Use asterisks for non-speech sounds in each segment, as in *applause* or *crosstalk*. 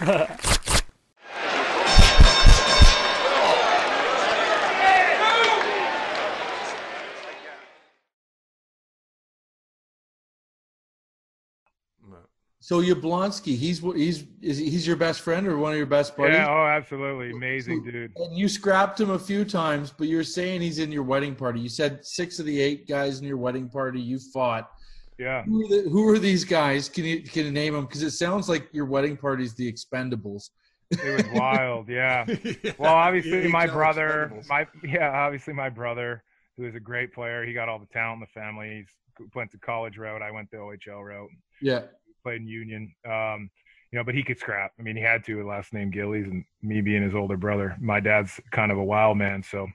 *laughs* So Yablonski, he's he's is he's your best friend or one of your best buddies? Yeah, oh, absolutely. Amazing dude. And you scrapped him a few times, but you're saying he's in your wedding party. You said six of the eight guys in your wedding party you fought. Yeah. Who are, the, who are these guys? Can you can you name them? Because it sounds like your wedding party's the Expendables. It was wild. Yeah. *laughs* Yeah, Well, obviously EHL my brother, Expendables. my yeah, obviously my brother, who is a great player. He got all the talent in the family. He's went to college route. I went the OHL route. Yeah, Played in Union. Um, you know, but he could scrap. I mean, he had to. Last name Gillies, and me being his older brother. My dad's kind of a wild man, so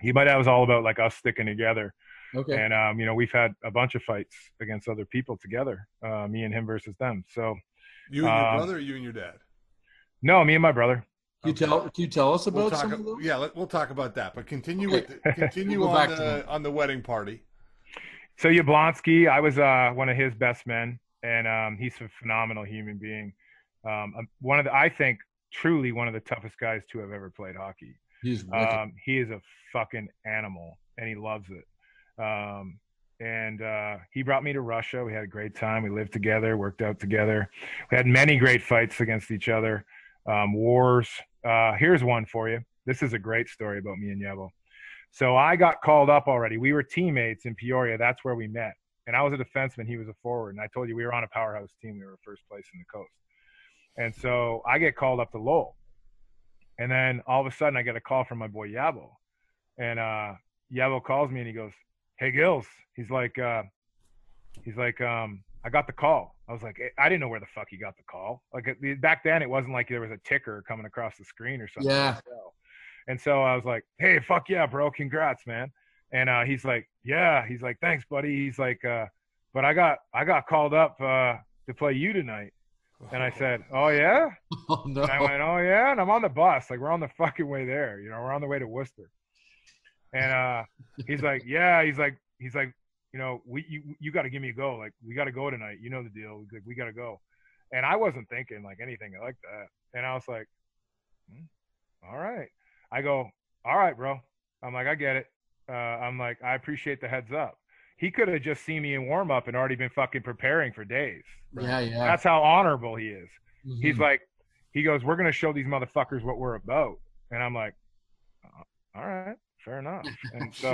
he. My dad was all about like us sticking together. Okay. And um, you know, we've had a bunch of fights against other people together. Uh, me and him versus them. So You and your um, brother, or you and your dad. no, me and my brother. Can you tell can you tell us about We'll talk, some of those? yeah, let, we'll talk about that. But continue Okay. with the, continue *laughs* We'll on back the on the wedding party. So Yablonski, I was uh, one of his best men, and um, he's a phenomenal human being. Um, um, one of the, I think, truly one of the toughest guys to have ever played hockey. He's. Um, he is a fucking animal, and he loves it. Um, and uh, he brought me to Russia. We had a great time. We lived together, worked out together. We had many great fights against each other, um, wars. Uh, here's one for you. This is a great story about me and Yevo. So I got called up already. We were teammates in Peoria. That's where we met. And I was a defenseman. He was a forward. And I told you we were on a powerhouse team. We were first place in the coast. And so I get called up to Lowell. And then all of a sudden I get a call from my boy Yabo. And uh Yabo calls me and he goes, Hey Gills. He's like, uh he's like, um, I got the call. I was like, I didn't know where the fuck he got the call. Like back then, it wasn't like there was a ticker coming across the screen or something. Yeah. And so I was like, Hey, fuck yeah, bro, congrats, man. And uh, he's like, Yeah. He's like, Thanks, buddy. He's like, uh, but I got I got called up uh, to play you tonight. And I said, *laughs* Oh yeah. oh no. And I went, oh yeah, and I'm on the bus. Like we're on the fucking way there. You know, we're on the way to Worcester. And uh, he's like, yeah. He's like, he's like, you know, we you you got to give me a go. Like we got to go tonight. You know the deal. He's like, we got to go. And I wasn't thinking like anything like that. And I was like, hmm, all right. I go, all right, bro. I'm like, I get it. Uh, I'm like, I appreciate the heads up. He could have just seen me in warm up and already been fucking preparing for days. yeah, yeah. That's how honorable he is he's Mhm. like he goes we're going to show these motherfuckers what we're about and i'm like "Uh, all right fair enough. *laughs* And so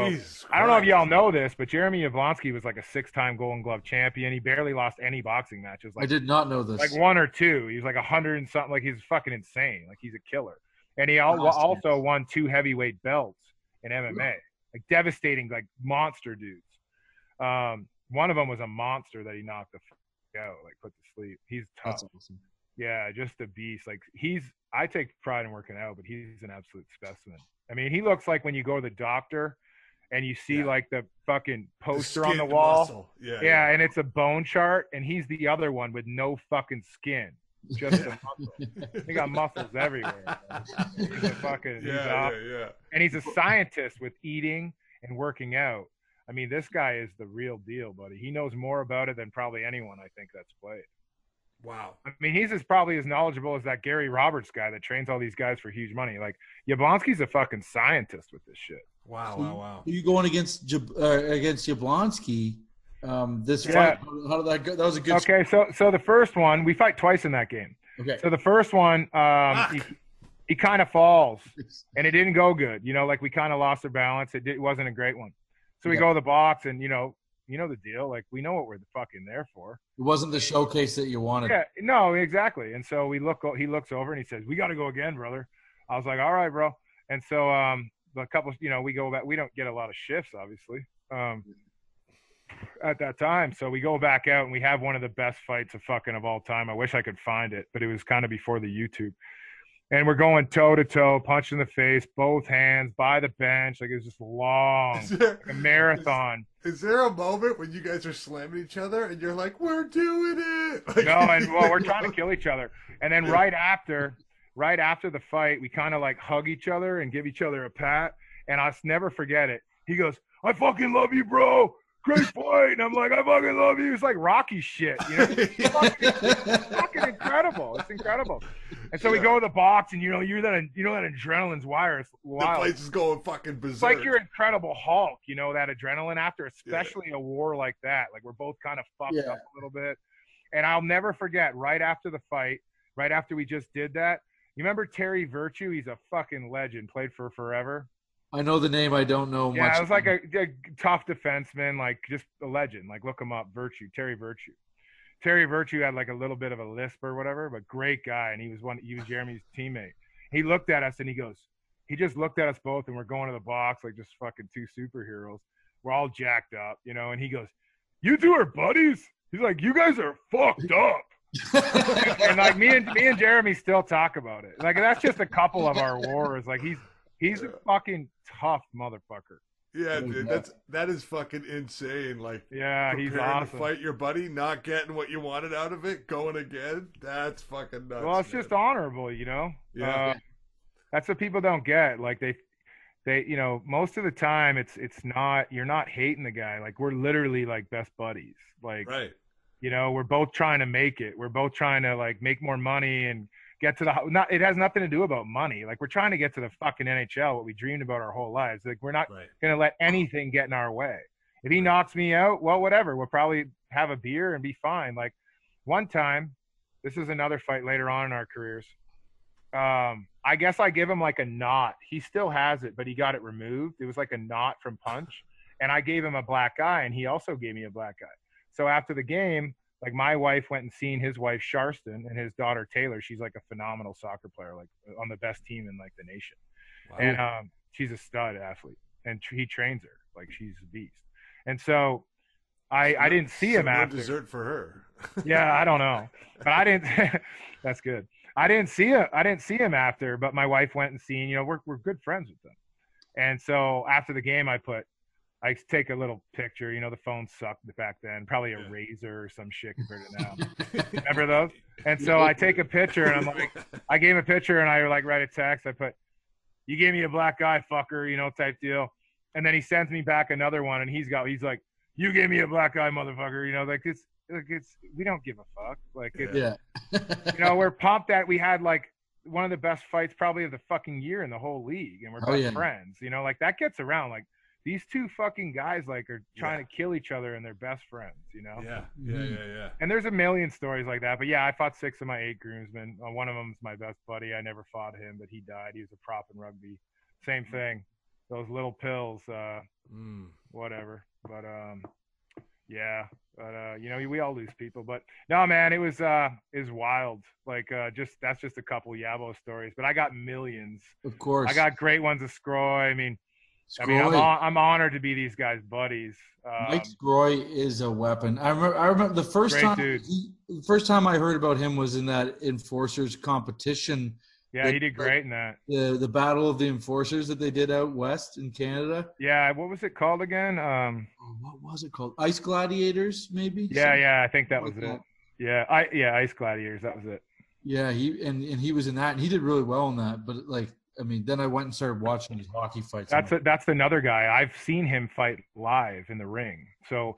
i don't know if y'all know this but jeremy Yablonski was like a six-time golden glove champion. He barely lost any boxing matches I did not know this. like one or two. He was like a hundred and something like he's fucking insane. Like he's a killer. And he al- Awesome. also won two heavyweight belts in mma like devastating like monster dudes. Um one of them was a monster that he knocked the fuck out like put to sleep. He's tough. That's awesome. Yeah, just a beast. Like he's I take pride in working out, but he's an absolute specimen. I mean, he looks like when you go to the doctor and you see Yeah. like the fucking The poster on the wall. muscle. Yeah, Yeah, and it's a bone chart, and he's the other one with no fucking skin, just a muscle. *laughs* He got muscles everywhere. He's a fucking, yeah, off- yeah, yeah. and he's a scientist with eating and working out. I mean, this guy is the real deal, buddy. He knows more about it than probably anyone I think that's played. Wow. I mean, he's as probably as knowledgeable as that Gary Roberts guy that trains all these guys for huge money. Like Yablonski's a fucking scientist with this shit. Wow, So wow, wow. you going against Jab- uh, against Yablonski? Um, this Yeah. fight, how, how did that go? That was a good. Okay, so so the first one we fight twice in that game. Okay. So the first one, um, he, he kind of falls and it didn't go good. You know, like we kind of lost our balance. It, did, it wasn't a great one. So we Yeah. go to the box and you know, you know the deal. Like we know what we're fucking there for. It wasn't the showcase that you wanted. Yeah, no, exactly. And so we look. He looks over and he says, "We got to go again, brother." I was like, "All right, bro." And so um, a couple, you know, we go back. We don't get a lot of shifts, obviously, um, at that time. So we go back out and we have one of the best fights of fucking of all time. I wish I could find it, but it was kind of before the YouTube. And we're going toe to toe, punch in the face, both hands by the bench. Like it was just long, Is there, a marathon. is there a moment when you guys are slamming each other and you're like, "We're doing it"? Like, *laughs* no, and well, we're trying to *laughs* kill each other. And then right after, right after the fight, we kind of like hug each other and give each other a pat. And I'll never forget it. He goes, "I fucking love you, bro. Great fight. And I'm like, I fucking love you. It's like Rocky shit, you know? It's *laughs* fucking incredible. It's incredible. And so we go to the box, and you know, you're that, you know, that adrenaline's wire. It's the place is going fucking berserk. It's like your Incredible Hulk, you know, that adrenaline after, especially a war like that. Like we're both kind of fucked Yeah. up a little bit. And I'll never forget, right after the fight, right after we just did that, you remember Terry Virtue? He's a fucking legend, played for forever. I know the name. I don't know Yeah, much. it was like a, a tough defenseman, like just a legend. Like look him up, Virtue, Terry Virtue. Terry Virtue had like a little bit of a lisp or whatever, but great guy, and he was one. He was Jeremy's teammate. He looked at us and he goes, he just looked at us both, and we're going to the box like just fucking two superheroes. We're all jacked up, you know. And he goes, "You two are buddies." He's like, "You guys are fucked up." *laughs* and like me and me and Jeremy still talk about it. Like that's just a couple of our wars. Like he's he's a fucking tough motherfucker. yeah, Yeah. dude, that's that is fucking insane. Like Yeah, he's awesome. to fight your buddy, not getting what you wanted out of it, going again. That's fucking nuts. well, it's man. just honorable, you know. Yeah. Uh, that's what people don't get. Like they, they, you know, most of the time it's it's not you're not hating the guy. Like we're literally like best buddies. Like right. you know, we're both trying to make it. We're both trying to like make more money and get to the not. It has nothing to do about money. Like we're trying to get to the fucking NHL, what we dreamed about our whole lives. Like we're not Right. gonna let anything get in our way. If he knocks me out, well, whatever. We'll probably have a beer and be fine. Like one time, this is another fight later on in our careers. Um, I guess I give him like a knot. He still has it, but he got it removed. It was like a knot from punch, and I gave him a black eye, and he also gave me a black eye. So after the game, like my wife went and seen his wife Sharston and his daughter Taylor. She's like a phenomenal soccer player, like on the best team in like the nation Wow. and um, she's a stud athlete, and tr- he trains her like she's a beast. And so, I I didn't see him no after. dessert for her. Yeah, I don't know, *laughs* but I didn't. *laughs* that's good. I didn't see him. I didn't see him after, but my wife went and seen. You know, we're we're good friends with them, and so after the game, I put. I take a little picture. You know, the phone sucked back then. Probably a Yeah. razor or some shit compared to now. *laughs* Remember those? And so I take a picture and I'm like, I gave him a picture and I like write a text. I put, "You gave me a black guy, fucker," you know, type deal. And then he sends me back another one, and he's got, he's like, "You gave me a black guy, motherfucker," you know, like it's, like it's, we don't give a fuck, like it's, yeah. *laughs* you know, we're pumped that we had like one of the best fights probably of the fucking year in the whole league, and we're Oh, best yeah. friends, you know, like that gets around, like. These two fucking guys like are trying Yeah. to kill each other and they're best friends, you know. yeah, yeah, Mhm. yeah, yeah. And there's a million stories like that. But yeah, I fought six of my eight groomsmen. Uh, one of them's my best buddy. I never fought him, but he died. He was a prop in rugby. Same thing. Those little pills, uh, Mm. whatever. But um, yeah. But uh, you know, we all lose people. But no, man, it was uh, it was wild. Like uh, just that's just a couple Yabo stories. But I got millions. Of course. I got great ones of Scroy. I mean, I mean, I'm, I'm honored to be these guys' buddies. Um, Mike Scroy is a weapon. I remember. I remember the first time. He, the first time I heard about him was in that enforcers competition, yeah, he did great in that. the the battle of the enforcers that they did out west in Canada. Yeah, what was it called again? Um, Oh, what was it called? Ice Gladiators, maybe. yeah, Something yeah, I think that was like it. Yeah, I yeah, Ice Gladiators, that was it. Yeah, he and and he was in that, and he did really well in that. But like, I mean, then I went and started watching his hockey fights. That's a, that's another guy. I've seen him fight live in the ring. So,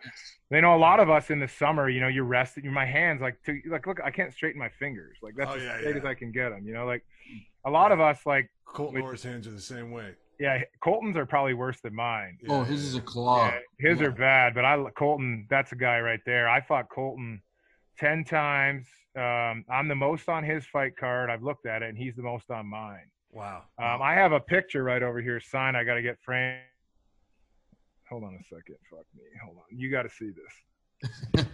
you know, a lot of us in the summer, you know, you're rested. My hands, like, to, like, look, I can't straighten my fingers. Like, that's Oh, as yeah, straight yeah. as I can get them. You know, like, a lot of us, like, Colton Wait. Orr's hands are the same way. yeah, Colton's are probably worse than mine. Yeah, oh, his is a claw. Yeah, his Yeah. are bad, but I Colton, that's a guy right there. I fought Colton ten times. Um, I'm the most on his fight card. I've looked at it, and he's the most on mine. Wow. Um, I have a picture right over here signed. I got to get framed. Hold on a second. Fuck me. Hold on. You got to see this.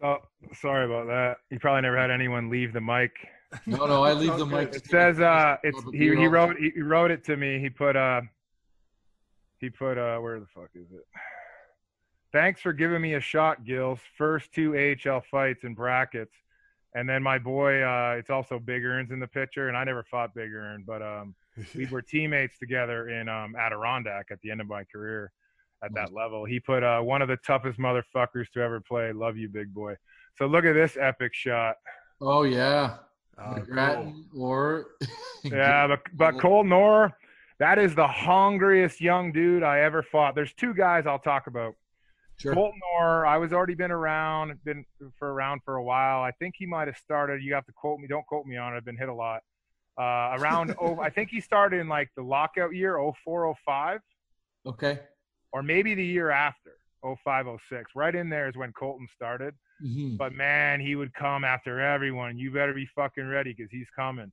So *laughs* sorry about that. You probably never had anyone leave the mic. No, no, I leave *laughs* the mic. It says uh, it's he, he wrote he, he wrote it to me. He put uh, he put uh, where the fuck is it? Thanks for giving me a shot, Gills. First two AHL fights in brackets, and then my boy. Uh, it's also Big Earns in the picture, and I never fought Big Earn, but um, *laughs* we were teammates together in um, Adirondack at the end of my career at that level. He put uh, one of the toughest motherfuckers to ever play. Love you, big boy. So look at this epic shot. Oh yeah, Oh, cool. Or *laughs* Yeah, but but Colton Orr, that is the hungriest young dude I ever fought. There's two guys I'll talk about. Sure. Colton Orr, I was already been around, been for around for a while. I think he might have started. You have to quote me. Don't quote me on it. I've been hit a lot. Uh, around *laughs* oh, I think he started in like the lockout year, 04, 05, Okay. or maybe the year after, 05, 06. Right in there is when Colton started. Mhm. But man, he would come after everyone. You better be fucking ready because he's coming.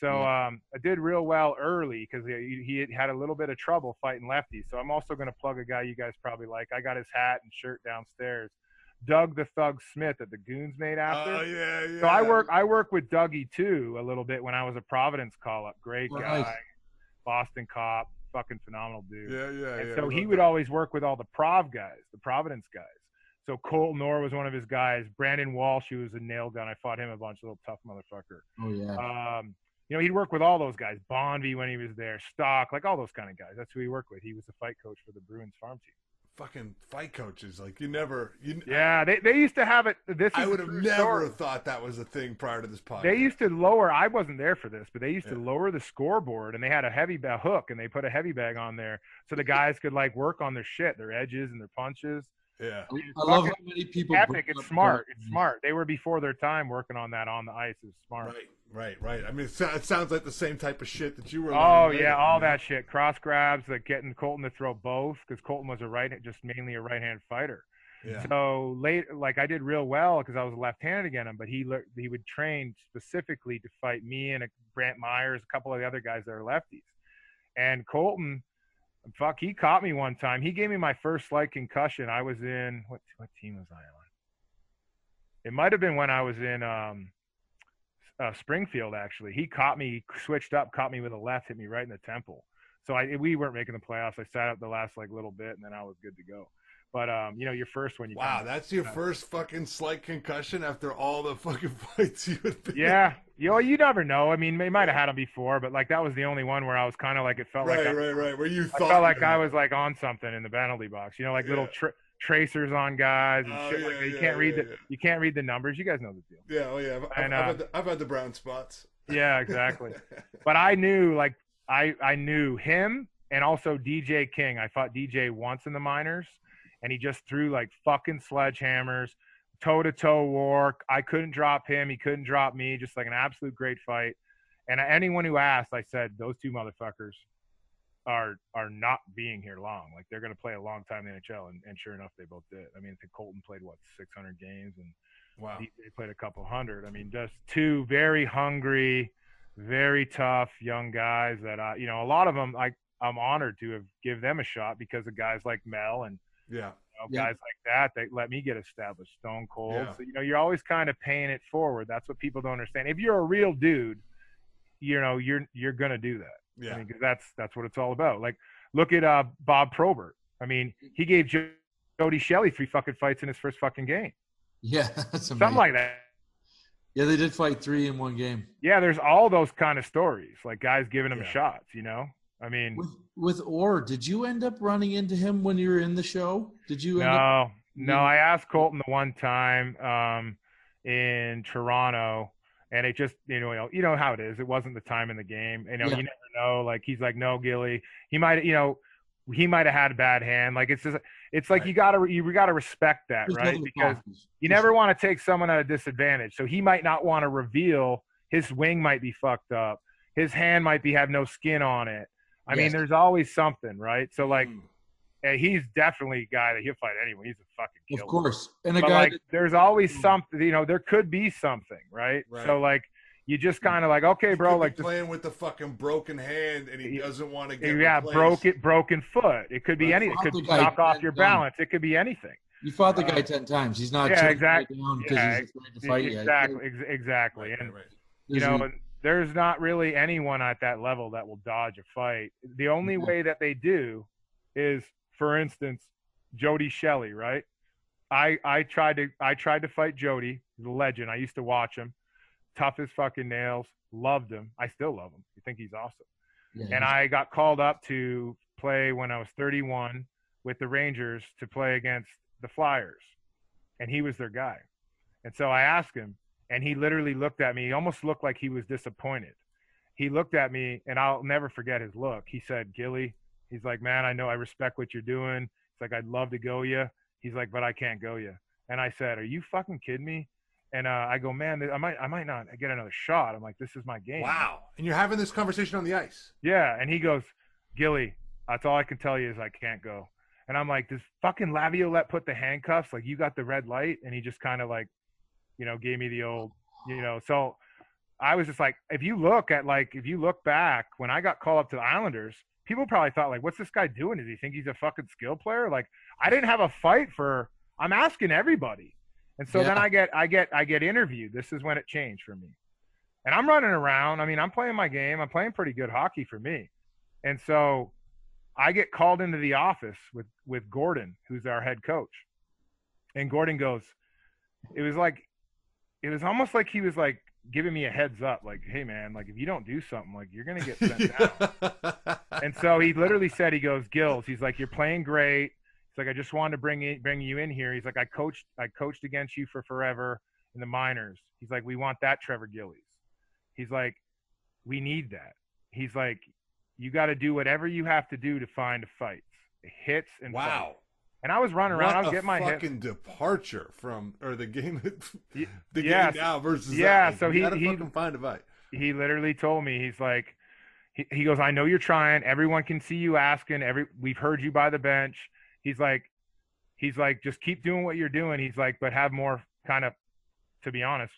So um, I did real well early because he, he had a little bit of trouble fighting lefties. So I'm also going to plug a guy you guys probably like. I got his hat and shirt downstairs. Doug the Thug Smith that the Goons made after. Oh yeah, yeah. So I work I work with Dougie too a little bit when I was a Providence call up. Great Oh, guy. Boston cop, fucking phenomenal dude. Yeah, yeah, And yeah. so he would that. always work with all the Prov guys, the Providence guys. So Colton Orr was one of his guys. Brandon Walsh, who was a nail gun. I fought him a bunch, of little tough motherfucker. Oh yeah. Um, you know, he'd work with all those guys. Bonvy when he was there, Stock, like all those kind of guys. That's who he worked with. He was the fight coach for the Bruins farm team. fucking fight coaches. Like you never, you. Yeah, they, they used to have it. This is I would have never story. thought that was a thing prior to this podcast. They used to lower. I wasn't there for this, but they used to lower the scoreboard, and they had a heavy ba- hook, and they put a heavy bag on there, so the guys could like work on their shit, their edges and their punches. Yeah. I I love how many people. Epic. bring It's smart. that. It's smart. They were before their time working on that on the ice. It's smart. Right, right, right. I mean, it, so- it sounds like the same type of shit that you were. Oh learning yeah, later, all you know? that shit. Cross grabs, like getting Colton to throw both, because Colton was a right, just mainly a right-hand fighter. Yeah. So late, like I did real well because I was left-handed against him, but he lear- he would train specifically to fight me and uh, a Brantt Myhres, a couple of the other guys that are lefties. And Colton, fuck, he caught me one time. He gave me my first slight concussion. I was in what what team was I on? It might have been when I was in um, uh, Springfield. Actually, he caught me, switched up, caught me with a left, hit me right in the temple. So I we weren't making the playoffs. I sat up the last like little bit, and then I was good to go. But um, you know, your first one, you Wow, kinda- that's your first fucking slight concussion after all the fucking *laughs* fights you had been. yeah, you know, you never know. I mean, they might have had them before, but like that was the only one where I was kind of like it felt Right, like I, right, right. Where you I felt like I was like on something in the penalty box. You know, like little Yeah. tra- tracers on guys and Oh, shit yeah, like that. You yeah, can't read the you can't read the numbers. You guys know the deal. Yeah, oh yeah. I've, I've, And, I've uh, had the, I've had the brown spots. Yeah, exactly. but I knew like I I knew him and also DJ King. I fought DJ once in the minors, and he just threw like fucking sledgehammers, toe to toe war. I couldn't drop him. He couldn't drop me. Just like an absolute great fight. And anyone who asked, I said those two motherfuckers are are not being here long. Like they're gonna play a long time in the NHL, and, and sure enough, they both did. I mean, I think Colton played what 600 games, and wow. he, they played a couple hundred. I mean, just two very hungry, very tough young guys that I, you know, a lot of them I I'm honored to have give them a shot because of guys like Mel and Yeah. you know, Yeah. guys like that that let me get established. Stone Cold. Yeah. So you know, you're always kind of paying it forward. That's what people don't understand. If you're a real dude, you know, you're you're gonna do that. Yeah. I mean, 'cause that's that's what it's all about. Like, look at uh, Bob Probert. I mean, he gave Jody Shelley three fucking fights in his first fucking game, Yeah, *laughs* that's something like that. Yeah, they did fight three in one game. Yeah, there's all those kind of stories, like guys giving him Yeah. shots. You know, I mean, With with Orr, did you end up running into him when you were in the show? Did you? End up, no, no. I asked Colton the one time um, in Toronto, and it just you know you know how it is. It wasn't the time in the game. You know, Yeah. you never know. Like he's like, no, Gilly. He might, you know, he might have had a bad hand. Like it's just, it's like Right. you gotta you gotta respect that, There's right? Because problems. you never want to take someone at a disadvantage. So he might not want to reveal his wing might be fucked up. His hand might be have no skin on it. I mean, there's always something, right? So like, Mm. he's definitely a guy that he'll fight anyone. He's a fucking killer. Of course, and a But guy. like, that- there's always something. You know, there could be something, right? Right. So like, you just kind of like, okay, bro, like, just, playing with the fucking broken hand, and he doesn't want to get yeah, replaced. broke it, broken foot. It could be Right. anything. It could Fuck the guy, knock off your balance. It could be anything. you fought the guy uh, ten times. He's not yeah, choking exact- you down yeah, he's afraid to fight exactly, ex- exactly. Right, and right, right. you know, a- there's not really anyone at that level that will dodge a fight. The only Yeah. way that they do is, for instance, Jody Shelley, right? I I tried to I tried to fight Jody, the legend. I used to watch him, tough as fucking nails. Loved him. I still love him. You think he's awesome. yeah, And I got called up to play when I was 31 with the Rangers to play against the Flyers, and he was their guy. And so I asked him, and he literally looked at me. He almost looked like he was disappointed. He looked at me, and I'll never forget his look. He said, "Gilly," he's like, "Man, I know I respect what you're doing." It's like I'd love to go you. He's like, "But I can't go you." And I said, "Are you fucking kidding me?" And uh, I go, "Man, I might, I might not get another shot." I'm like, "This is my game." Wow. And you're having this conversation on the ice. Yeah, and he goes, Gilly, that's all I can tell you is I can't go. And I'm like, does fucking Laviolette put the handcuffs? Like, you got the red light? And he just kind of like, you know, gave me the old, you know. So I was just like, if you look at like, if you look back when I got called up to the Islanders, people probably thought like, what's this guy doing? Does he think he's a fucking skill player? Like, I didn't have a fight for. I'm asking everybody. And so then I get, I get, I get interviewed. This is when it changed for me. And I'm running around. I mean, I'm playing my game. I'm playing pretty good hockey for me. And so I get called into the office with with Gordon, who's our head coach. And Gordon goes, it was like it was almost like he was like giving me a heads up, like, hey man, like if you don't do something, like you're gonna get sent down. *laughs* And so he literally said, he goes, Gills, he's like, you're playing great. He's like, I just wanted to bring bring you in here. He's like, I coached, I coached against you for forever in the minors. He's like, we want that Trevor Gillies. He's like, we need that. He's like, you got to do whatever you have to do to find fights, hits and fights." Wow. And I was running around. What I was getting my hits. fucking departure from or the game *laughs* the yeah, game now versus yeah, that. Like, so you he- gotta he- fucking find a fight. he literally told me he's like he, he goes i know you're trying everyone can see you asking every we've heard you by the bench he's like he's like just keep doing what you're doing he's like but have more kind of to be honest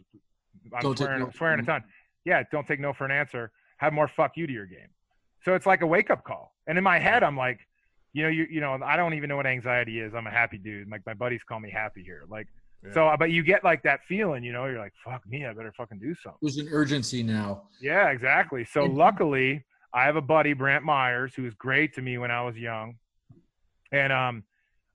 i'm Don't swearing, no I'm swearing a mm-hmm. ton yeah don't take no for an answer have more fuck you to your game so it's like a wake up call and in my head i'm like you know you you know i don't even know what anxiety is i'm a happy dude like my buddies call me happy here like Yeah. so but you get like that feeling you know you're like fuck me i better fucking do something There's an urgency now. yeah, exactly. So And- luckily, I have a buddy, Brantt Myhres, who was great to me when I was young. And um,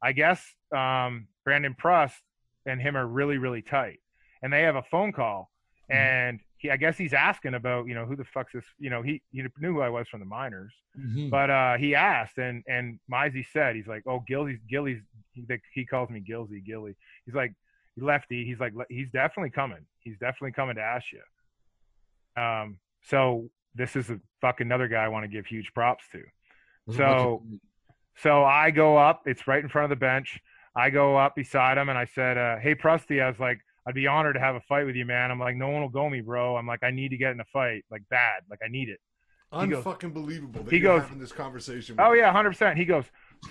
I guess um, Brandon Prust and him are really, really tight. And they have a phone call. Mhm. And he, I guess he's asking about, you know, who the fuck's this? You know, he, he knew who I was from the minors. Mhm. But uh, he asked, and and Mizey said, he's like, oh, Gilly's Gilly's. He, he calls me Gilsy Gilly. He's like lefty. He's like he's definitely coming. He's definitely coming to ask you. Um. So this is a fucking another guy I want to give huge props to. So so I go up. It's right in front of the bench. I go up beside him and I said, uh, "Hey, Prusty," I was like, "I'd be honored to have a fight with you, man." I'm like, "No one will go me, bro." I'm like, "I need to get in a fight, like bad, like I need it." Unfucking believable that he goes- having this conversation. Oh yeah, hundred percent. He goes,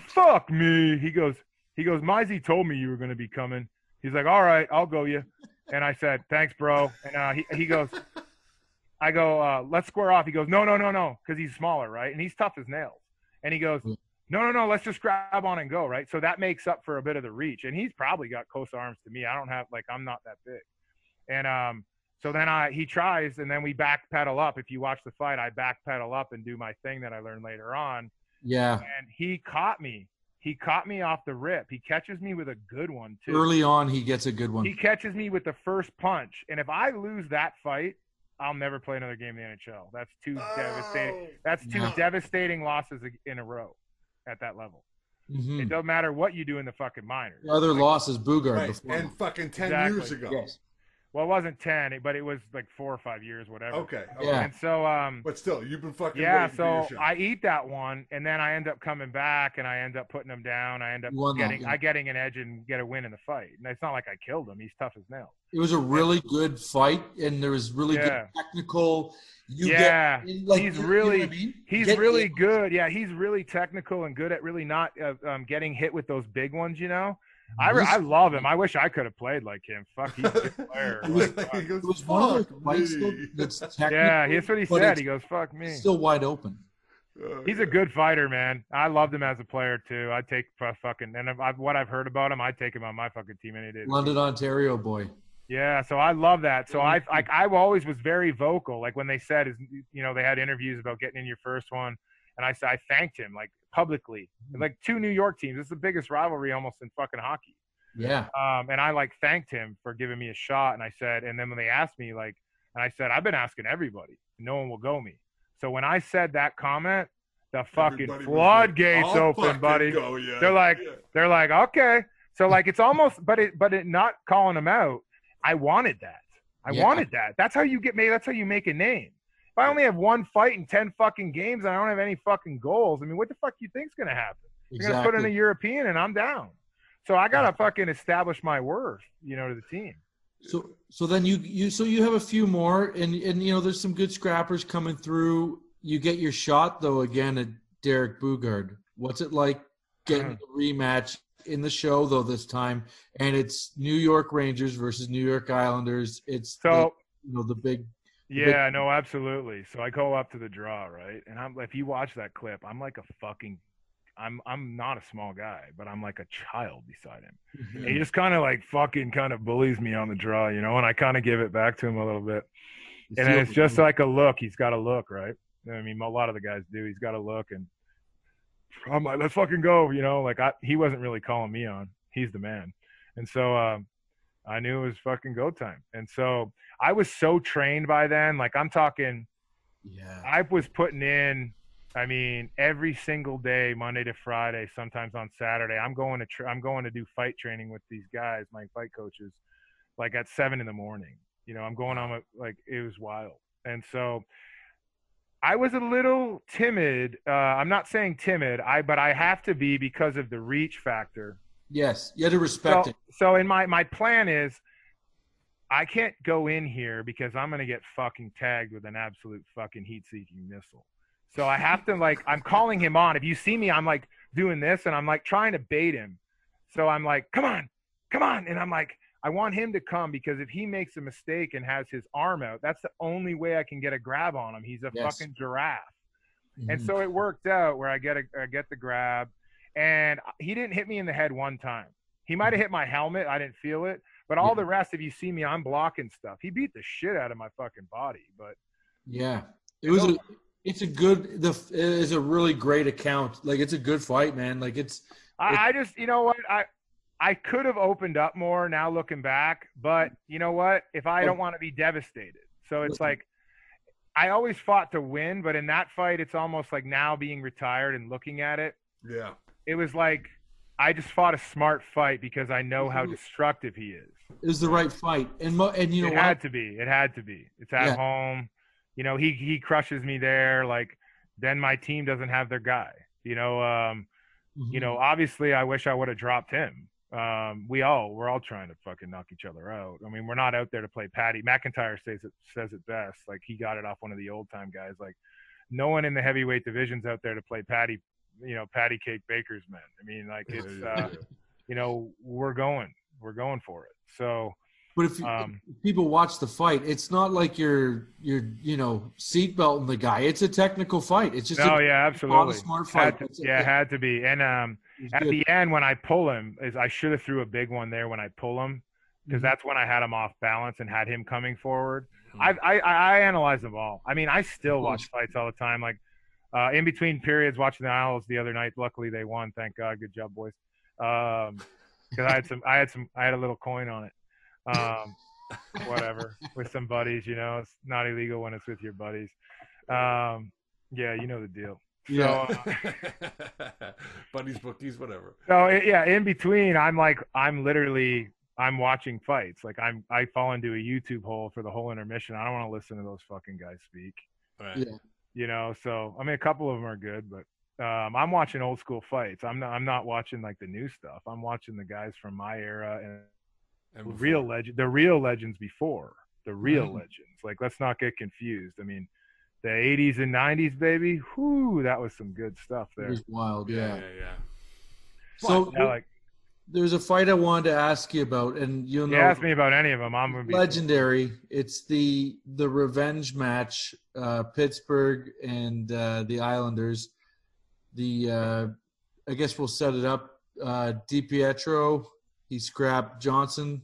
"Fuck me." He goes, he goes, "Mizey told me you were going to be coming." He's like, "All right, I'll go you." And I said, "Thanks, bro." And uh, he he goes, I go, uh, "Let's square off." He goes, "No, no, no, no," because he's smaller, right? And he's tough as nails. And he goes. "No, no, no, let's just grab on and go, right?" So that makes up for a bit of the reach. And he's probably got close arms to me. I don't have like I'm not that big. And um, so then I he tries, and then we backpedal up. If you watch the fight, I backpedal up and do my thing that I learned later on yeah. and he caught me. He caught me off the rip. He catches me with a good one too. Early on, he gets a good one. He catches me with the first punch, and if I lose that fight, I'll never play another game in the NHL. That's two devastating. Oh, That's two Yeah. devastating losses in a row at that level. Mhm. It doesn't matter what you do in the fucking minors. The other loss is Boogaard right. before. And fucking ten Exactly. years ago. yes. Well, it wasn't ten, but it was like four or five years, whatever. Okay. okay. Yeah. And so, um, But still, you've been fucking yeah, waiting for your so. I eat that one, and then I end up coming back, and I end up putting him down. I end up You won that, getting. I getting an edge and get a win in the fight. And it's not like I killed him; he's tough as nails. It was a really good fight, and there was really Yeah. good technical. You yeah, get, like, he's you know really, what I mean? he's Get really in. good. Yeah, he's really technical and good at really not uh, um, getting hit with those big ones. You know, I, re- I love him. I wish I could have played like him. Fuck, he's a good *laughs* player. It was- Like. He goes, It was one of those "Fuck fights me." that's *laughs* yeah, that's what he said. He goes, "Fuck me." Still wide open. Oh, He's yeah. a good fighter, man. I loved him as a player too. I'd take fu- fucking and I've, what I've heard about him, I'd take him on my fucking team any day. London, Ontario boy. Yeah, so I love that. So I like I always was very vocal. Like when they said is you know they had interviews about getting in your first one, and I said I thanked him like publicly. Like two New York teams. It's the biggest rivalry almost in fucking hockey. Yeah. Um, and I like thanked him for giving me a shot. And I said, and then when they asked me like, and I said I've been asking everybody, no one will go me. So when I said that comment, the fucking Everybody floodgates like, open, buddy. go, yeah." They're like, Yeah. they're like, okay. So like it's almost, but it, but it not calling them out. I wanted that. I Yeah. wanted that. That's how you get made. That's how you make a name. I only have one fight in ten fucking games and I don't have any fucking goals, I mean, what the fuck do you think's gonna happen? You're gonna put in a European and I'm down. So I gotta fucking establish my worth, you know, to the team. So so then you you so you have a few more and and you know there's some good scrappers coming through. You get your shot though again at Derek Boogaard. What's it like getting mm-hmm. a rematch in the show though this time? And it's New York Rangers versus New York Islanders. It's the, So you know the big yeah, no, absolutely. So I go up to the draw, right? And I'm if you watch that clip, I'm like a fucking I'm I'm not a small guy, but I'm like a child beside him. And he just kind of like fucking kind of bullies me on the draw, you know, and I kind of give it back to him a little bit. And then it's just like a look. He's got a look, right? I mean, a lot of the guys do. He's got a look, and I'm like, let's fucking go, you know. Like I, he wasn't really calling me on. He's the man, and so um, I knew it was fucking go time. And so I was so trained by then. Like I'm talking, yeah. I was putting in. I mean, every single day, Monday to Friday, sometimes on Saturday, I'm going to tr- I'm going to do fight training with these guys, my fight coaches, like at seven in the morning. You know, I'm going on a, like it was wild, and so I was a little timid. Uh, I'm not saying timid, I but I have to be because of the reach factor. Yes, you had to respect So, it. so in my my plan is, I can't go in here because I'm gonna get fucking tagged with an absolute fucking heat-seeking missile. So I have to like I'm calling him on. If you see me, I'm like doing this and I'm like trying to bait him. So I'm like, come on, come on, and I'm like, I want him to come because if he makes a mistake and has his arm out, that's the only way I can get a grab on him. He's a Yes. fucking giraffe. And Mhm. so it worked out where I get a I get the grab, and he didn't hit me in the head one time. He might have hit my helmet, I didn't feel it, but all Yeah. the rest, if you see me, I'm blocking stuff. He beat the shit out of my fucking body, but Yeah, it was a. It's a good. The it is a really great account. Like it's a good fight, man. Like it's. It- I, I just you know what I I could have opened up more now looking back, but you know what? If I don't oh. want to be devastated, so it's like. I always fought to win, but in that fight, it's almost like now being retired and looking at it, Yeah. It was like I just fought a smart fight because I know how Mhm. destructive he is. It was the right fight, and mo- and you know it what? had to be. It had to be. It's at Yeah. home. You know, he he crushes me there. Like then my team doesn't have their guy. You know, um, Mhm. you know, obviously I wish I would have dropped him. Um, we all we're all trying to fucking knock each other out. I mean, we're not out there to play Patty. McIntyre says it says it best. Like he got it off one of the old time guys. Like no one in the heavyweight division's out there to play Patty. You know, Patty Cake Baker's men. I mean, like it's uh, you know we're going we're going for it. So But if, um, if people watch the fight, it's not like you're you're you know seatbelting the guy. It's a technical fight. It's just no, yeah, absolutely. smart Had fight. to- yeah, it had to be. And um, at good. the end when I pull him, is I should have threw a big one there when I pull him because Mhm. that's when I had him off balance and had him coming forward. Mhm. I I I analyze them all. I mean, I still watch fights all the time. Like uh, in between periods, watching the Isles the other night. Luckily, they won. Thank God. Good job, boys. Um, because I had some, I had some, I had a little coin on it. Um, whatever with some buddies. You know, it's not illegal when it's with your buddies. Um, yeah, you know the deal. So, Yeah. uh, *laughs* Buddies, bookies, whatever. so it- yeah, in between, I'm like, I'm literally, I'm watching fights. Like I'm, I fall into a YouTube hole for the whole intermission. I don't want to listen to those fucking guys speak. Right. Yeah. You know, so I mean, a couple of them are good, but um, I'm watching old school fights. I'm not, I'm not watching like the new stuff. I'm watching the guys from my era and And the real legend, the real legends before the real Mhm. legends. Like, let's not get confused. I mean, the 80s and 90s, baby. Whoo, that was some good stuff there. It there. was wild. Yeah, Yeah. yeah, yeah. So Yeah, like, there's a fight I wanted to ask you about, and you'll you know. ask me about any of them, I'm gonna be legendary. It's the the revenge match, uh, Pittsburgh and uh, the Islanders. The uh, I guess we'll set it up. Uh, Di Pietro, he scrapped Johnson.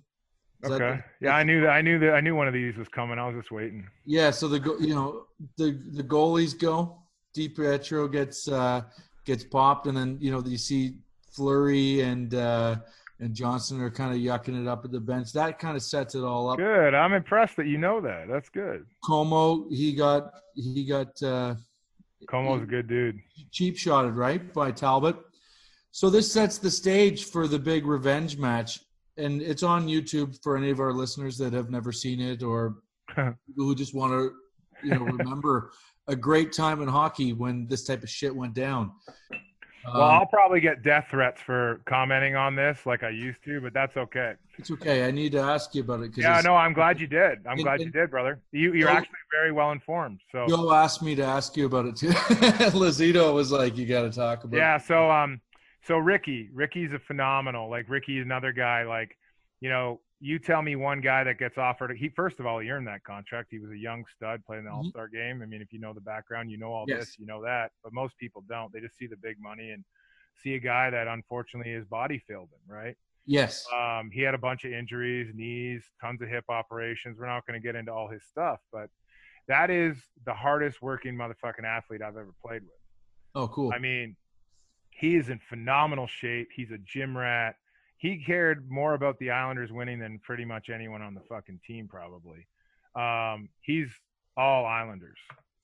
Is Okay. Yeah, I knew that. I knew that. I knew one of these was coming. I was just waiting. Yeah, so the go- you know the the goalies go. Di Pietro gets uh, gets popped, and then you know you see Fleury and uh, and Johnson are kind of yucking it up at the bench. That kind of sets it all up. Good. I'm impressed that you know that. That's good. Comeau he got he got uh, Comeau's a good dude. cheap shotted right by Talbot. So this sets the stage for the big revenge match. and it's on YouTube for any of our listeners that have never seen it or *laughs* who just want to, you know, remember *laughs* a great time in hockey when this type of shit went down. Well, Um, I'll probably get death threats for commenting on this like I used to, but that's okay. it's okay. I need to ask you about it Yeah, no, I'm glad you did. I'm And- glad you did, brother. You, you're Joe- actually very well informed. So Joe asked me to ask you about it too. *laughs* Lazito was like, "You got to talk about." yeah, so um, so Ricky, Ricky's a phenomenal. Like Ricky's another guy. Like, you know, you tell me one guy that gets offered. He first of all, he earned that contract. He was a young stud playing the Mhm. All Star game. I mean, if you know the background, you know all Yes. this, you know that. But most people don't. They just see the big money and see a guy that unfortunately his body failed him. Right. Yes. Um, he had a bunch of injuries, knees, tons of hip operations. We're not going to get into all his stuff, but that is the hardest working motherfucking athlete I've ever played with. Oh, cool. I mean, he is in phenomenal shape. He's a gym rat. He cared more about the Islanders winning than pretty much anyone on the fucking team, probably. Um, he's all Islanders.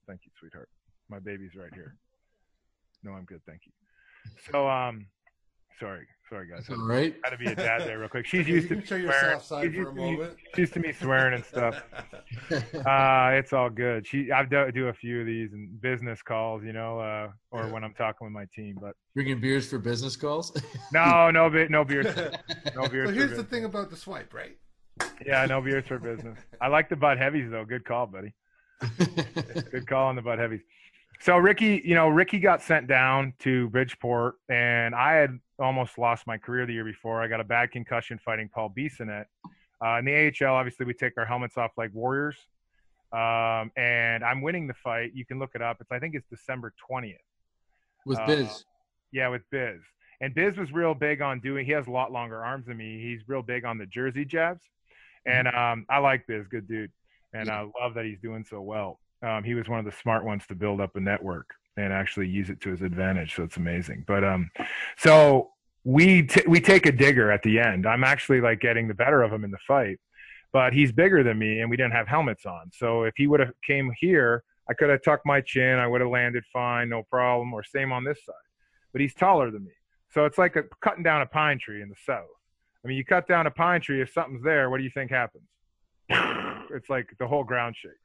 Thank you, sweetheart. My baby's right here. No, I'm good. Thank you. So, um, sorry, sorry guys. That's all right. Got to be a dad there real quick. She's used to me show swearing. She's used to me- She's used to me swearing and stuff. *laughs* Uh, it's all good. She, I do, do a few of these and business calls, you know, uh, or when I'm talking with my team. But Bringing beers for business calls. *laughs* no, no, no beers, no *laughs* beers. so here's the business. thing about the swipe, right? Yeah, no beers for business. I like the Bud Heavies though. Good call, buddy. Good call on the Bud Heavies. So Ricky, you know, Ricky got sent down to Bridgeport, and I had almost lost my career the year before. I got a bad concussion fighting Paul Bissonnette. Uh, in the AHL, obviously, we take our helmets off like warriors, um, and I'm winning the fight. You can look it up. It's I think it's December twentieth. With Uh, Biz. Yeah, with Biz. And Biz was real big on doing. He has a lot longer arms than me. He's real big on the jersey jabs, and um, I like Biz, good dude, and I love that he's doing so well. Um, he was one of the smart ones to build up a network and actually use it to his advantage. So it's amazing. But um, so we t- we take a digger at the end. I'm actually like getting the better of him in the fight, but he's bigger than me, and we didn't have helmets on. So if he would have came here, I could have tucked my chin. I would have landed fine, no problem. Or same on this side. But he's taller than me, so it's like a, cutting down a pine tree in the south. I mean, you cut down a pine tree. If something's there, what do you think happens? *laughs* It's like the whole ground shakes.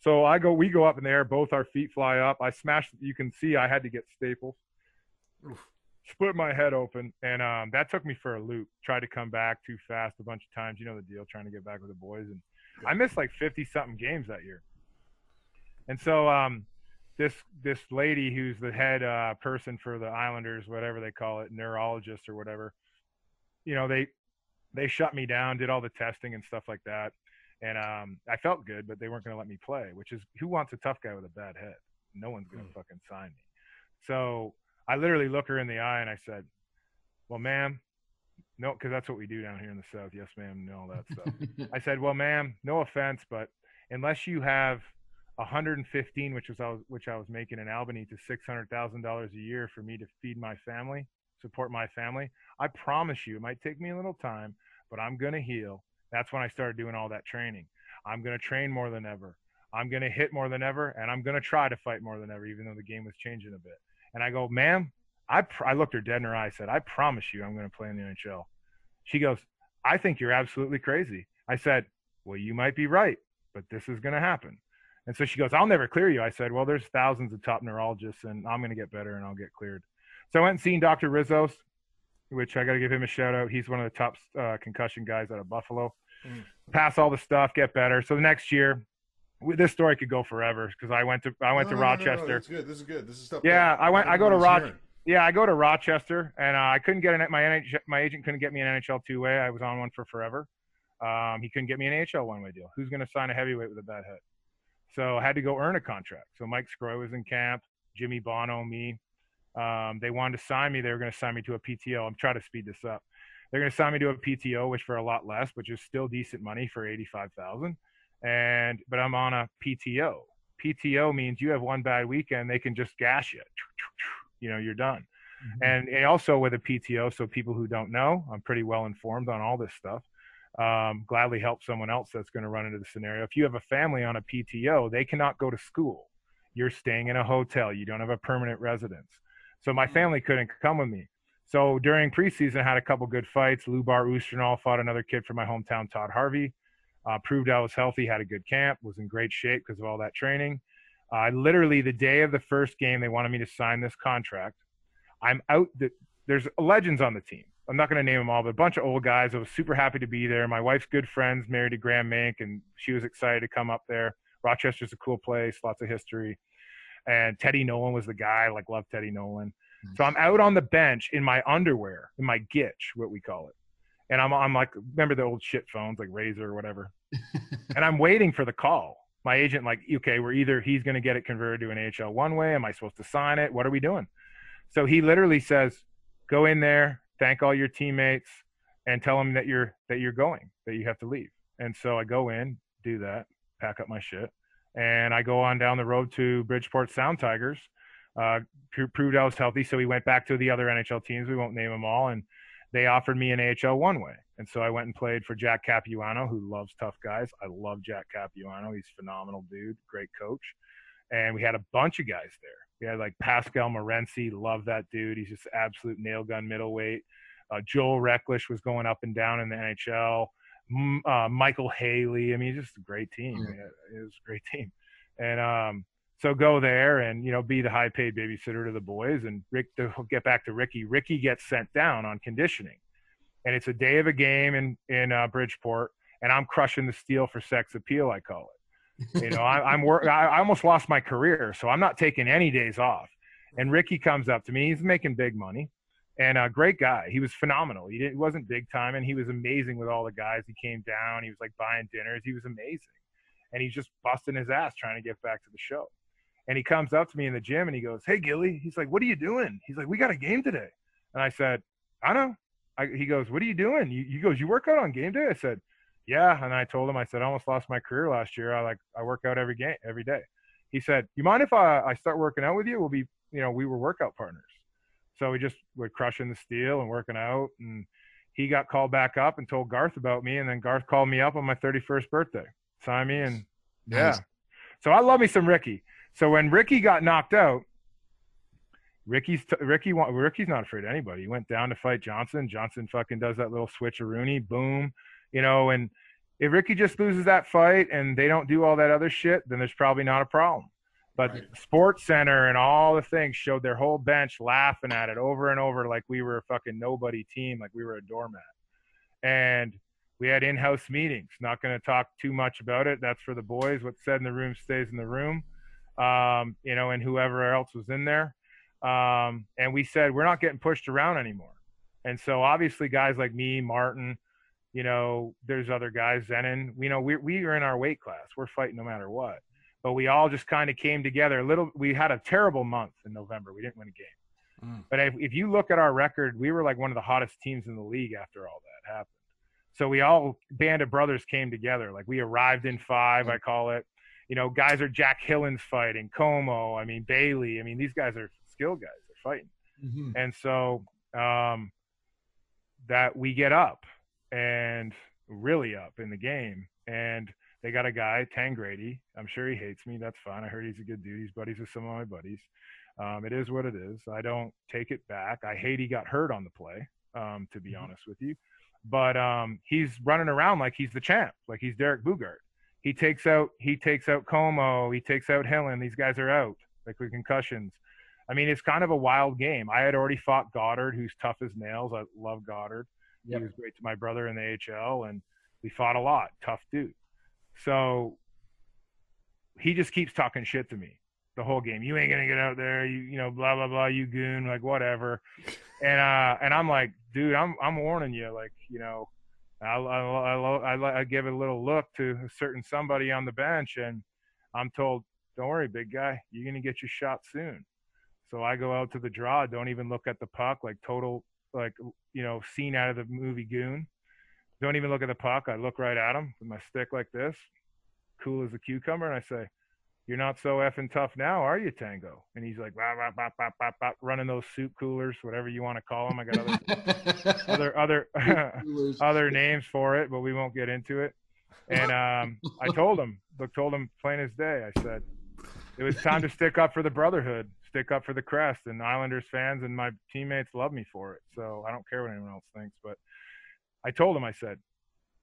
So I go, we go up in the air. Both our feet fly up. I smashed. You can see I had to get staples. Oof. Split my head open, and um, that took me for a loop. Tried to come back too fast a bunch of times. You know the deal, trying to get back with the boys, and I missed like fifty something games that year. And so um, this this lady who's the head uh, person for the Islanders, whatever they call it, neurologist or whatever, you know they they shut me down, did all the testing and stuff like that, and um, I felt good, but they weren't going to let me play. Which is who wants a tough guy with a bad head? No one's going to Hmm. fucking sign me. So I literally look her in the eye and I said, "Well, ma'am." No, because that's what we do down here in the South. Yes, ma'am, and all that stuff. *laughs* I said, "Well, ma'am, no offense, but unless you have 115, which was I was, which I was making in Albany, to six hundred thousand dollars a year for me to feed my family, support my family, I promise you, it might take me a little time, but I'm gonna heal. That's when I started doing all that training. I'm gonna train more than ever. I'm gonna hit more than ever, and I'm gonna try to fight more than ever, even though the game was changing a bit. And I go, ma'am, I pr- I looked her dead in her eye. I said, I promise you, I'm gonna play in the NHL. She goes, I think you're absolutely crazy. I said, Well, you might be right, but this is going to happen. And so she goes, I'll never clear you. I said, Well, there's thousands of top neurologists, and I'm going to get better and I'll get cleared. So I went and seen Dr. Rizos, which I got to give him a shout out. He's one of the top uh, concussion guys out of Buffalo. Mm. Pass all the stuff, get better. So the next year, w- this story could go forever because I went to I went No, to no, no, no, Rochester. That's good. This is good. This is stuff. Yeah, I went- I go to everyone's Roch- hearing. Yeah, I go to Rochester, and uh, I couldn't get an my NH, my agent couldn't get me an NHL two way. I was on one for forever. Um, he couldn't get me an NHL one way deal. Who's going to sign a heavyweight with a bad head? So I had to go earn a contract. So Mike Scroy was in camp, Jimmy Bono, me. Um, they wanted to sign me. They were going to sign me to a PTO. I'm trying to speed this up. They're going to sign me to a PTO, which for a lot less, which is still decent money for eighty-five thousand. And but I'm on a PTO. PTO means you have one bad weekend, they can just gash you. You know, you're done. And and also with a PTO, so people who don't know, I'm pretty well informed on all this stuff. Um, gladly help someone else that's going to run into the scenario. If you have a family on a PTO, they cannot go to school. You're staying in a hotel. You don't have a permanent residence. So my family couldn't come with me. So during preseason, I had a couple good fights. Lubar Ustranol fought another kid from my hometown, Todd Harvey. Uh, proved I was healthy, had a good camp, was in great shape because of all that training. Uh, literally, the day of the first game, they wanted me to sign this contract. I'm out. The, there's legends on the team. I'm not going to name them all, but a bunch of old guys. I was super happy to be there. My wife's good friends married to Graham Mink, and she was excited to come up there. Rochester's a cool place, lots of history. And Teddy Nolan was the guy. Like, love Teddy Nolan. Mm-hmm. So I'm out on the bench in my underwear, in my gitch, what we call it. And I'm, I'm like, remember the old shit phones, like Razor or whatever. *laughs* and I'm waiting for the call. My agent, like, okay, we're either he's going to get it converted to an AHL one way. Am I supposed to sign it? What are we doing? So he literally says, go in there, thank all your teammates, and tell them that you're that you're going, that you have to leave. And so I go in, do that, pack up my shit, and I go on down the road to Bridgeport Sound Tigers uh, proved I was healthy. So we went back to the other NHL teams. We won't name them all. And they offered me an AHL one way. And so I went and played for Jack Capuano, who loves tough guys. I love Jack Capuano. He's phenomenal dude, great coach. And we had a bunch of guys there. We had like Pascal Morency, love that dude. He's just absolute nail gun middleweight. Uh, Joel Rechlicz was going up and down in the NHL. Uh, Michael Haley. I mean, just a great team. Yeah. It was a great *laughs* team. And um, so go there and you know be the high paid babysitter to the boys and rick to get back to ricky ricky gets sent down on conditioning and it's a day of a game in in uh, bridgeport and i'm crushing the steel for sex appeal i call it you know I, i'm work I, almost lost my career so i'm not taking any days off and *laughs* ricky comes up to me he's making big money and a great guy he was phenomenal he, he wasn't big time and he was amazing with all the guys he came down he was like buying dinners he was amazing and he's just busting his ass trying to get back to the show and he comes up to me in the gym and he goes, Hey, Gilly. He's like, What are you doing? He's like, We got a game today. And I said, I know. I, he goes, What are you doing? You, he goes, You work out on game day? I said, Yeah. And I told him, I said, I almost lost my career last year. I like, I work out every game, every day. He said, You mind if I, I start working out with you? We'll be, you know, we were workout partners. So we just were crushing the steel and working out. And he got called back up and told Garth about me. And then Garth called me up on my 31st birthday, signed me. And yeah. Nice. So I love me some Ricky. So when Ricky got knocked out, Ricky's t- Ricky Ricky's not afraid of anybody. He went down to fight Johnson. Johnson fucking does that little switcheroonie, boom, you know. And if Ricky just loses that fight and they don't do all that other shit, then there's probably not a problem. But right. Sports Center and all the things showed their whole bench laughing at it over and over like we were a fucking nobody team, like we were a doormat. And we had in-house meetings. Not going to talk too much about it. That's for the boys. What's said in the room stays in the room um, you know, and whoever else was in there. Um, and we said, we're not getting pushed around anymore. And so obviously guys like me, Martin, you know, there's other guys, Zenon, you know, we, we are in our weight class. We're fighting no matter what. But we all just kind of came together a little. We had a terrible month in November. We didn't win a game. Mm. But if, if you look at our record, we were like one of the hottest teams in the league after all that happened. So we all band of brothers came together. Like we arrived in five, mm. I call it you know, guys are Jack Hillens fighting, Comeau, I mean, Bailey. I mean, these guys are skilled guys. They're fighting. Mm-hmm. And so um, that we get up and really up in the game. And they got a guy, Tangradi. I'm sure he hates me. That's fine. I heard he's a good dude. He's buddies with some of my buddies. Um, it is what it is. I don't take it back. I hate he got hurt on the play, um, to be mm-hmm. honest with you. But um, he's running around like he's the champ, like he's Derek Boogaard he takes out he takes out Comeau, he takes out Hillen. These guys are out like with concussions. I mean, it's kind of a wild game. I had already fought Godard, who's tough as nails. I love Godard. Yep. He was great to my brother in the AHL, and we fought a lot. Tough dude. So he just keeps talking shit to me the whole game. You ain't gonna get out there. You you know blah blah blah. You goon like whatever. And uh and I'm like, dude, I'm I'm warning you. Like you know, I, I, I, I give it a little look to a certain somebody on the bench, and I'm told, "Don't worry, big guy, you're gonna get your shot soon." So I go out to the draw, don't even look at the puck, like total, like you know, scene out of the movie Goon. Don't even look at the puck. I look right at him with my stick like this, cool as a cucumber, and I say, you're not so effing tough now, are you, Tango? And he's like, running those soup coolers, whatever you want to call them. I got other *laughs* other other *laughs* other names for it, but we won't get into it. And um, I told him, look, told him plain as day. I said, it was time to stick up for the brotherhood. stick up for the crest, and Islanders fans and my teammates love me for it. So I don't care what anyone else thinks. But I told him, I said,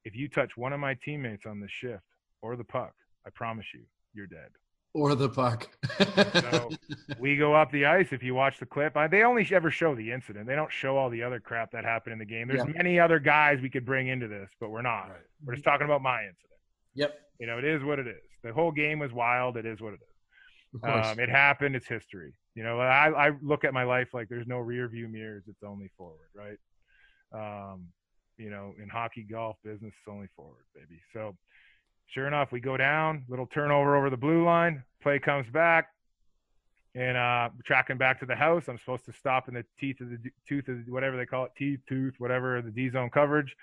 if you touch one of my teammates on the shift or the puck, I promise you, you're dead. Or the puck. So we go up the ice. If you watch the clip, I, they only ever show the incident. They don't show all the other crap that happened in the game. There's Yeah. many other guys we could bring into this, but we're not. Right. We're just talking about my incident. yep. You know, it is what it is. The whole game was wild. It is what it is. Of course. Um, it happened. It's history. You know, I, I look at my life like there's no rear view mirrors. It's only forward, right? Um, you know, in hockey, golf, business, it's only forward, baby. So, sure enough, we go down, little turnover over the blue line. Play comes back, and uh, tracking back to the house. I'm supposed to stop in the teeth of the tooth of the, whatever they call it, teeth, tooth, whatever the D zone coverage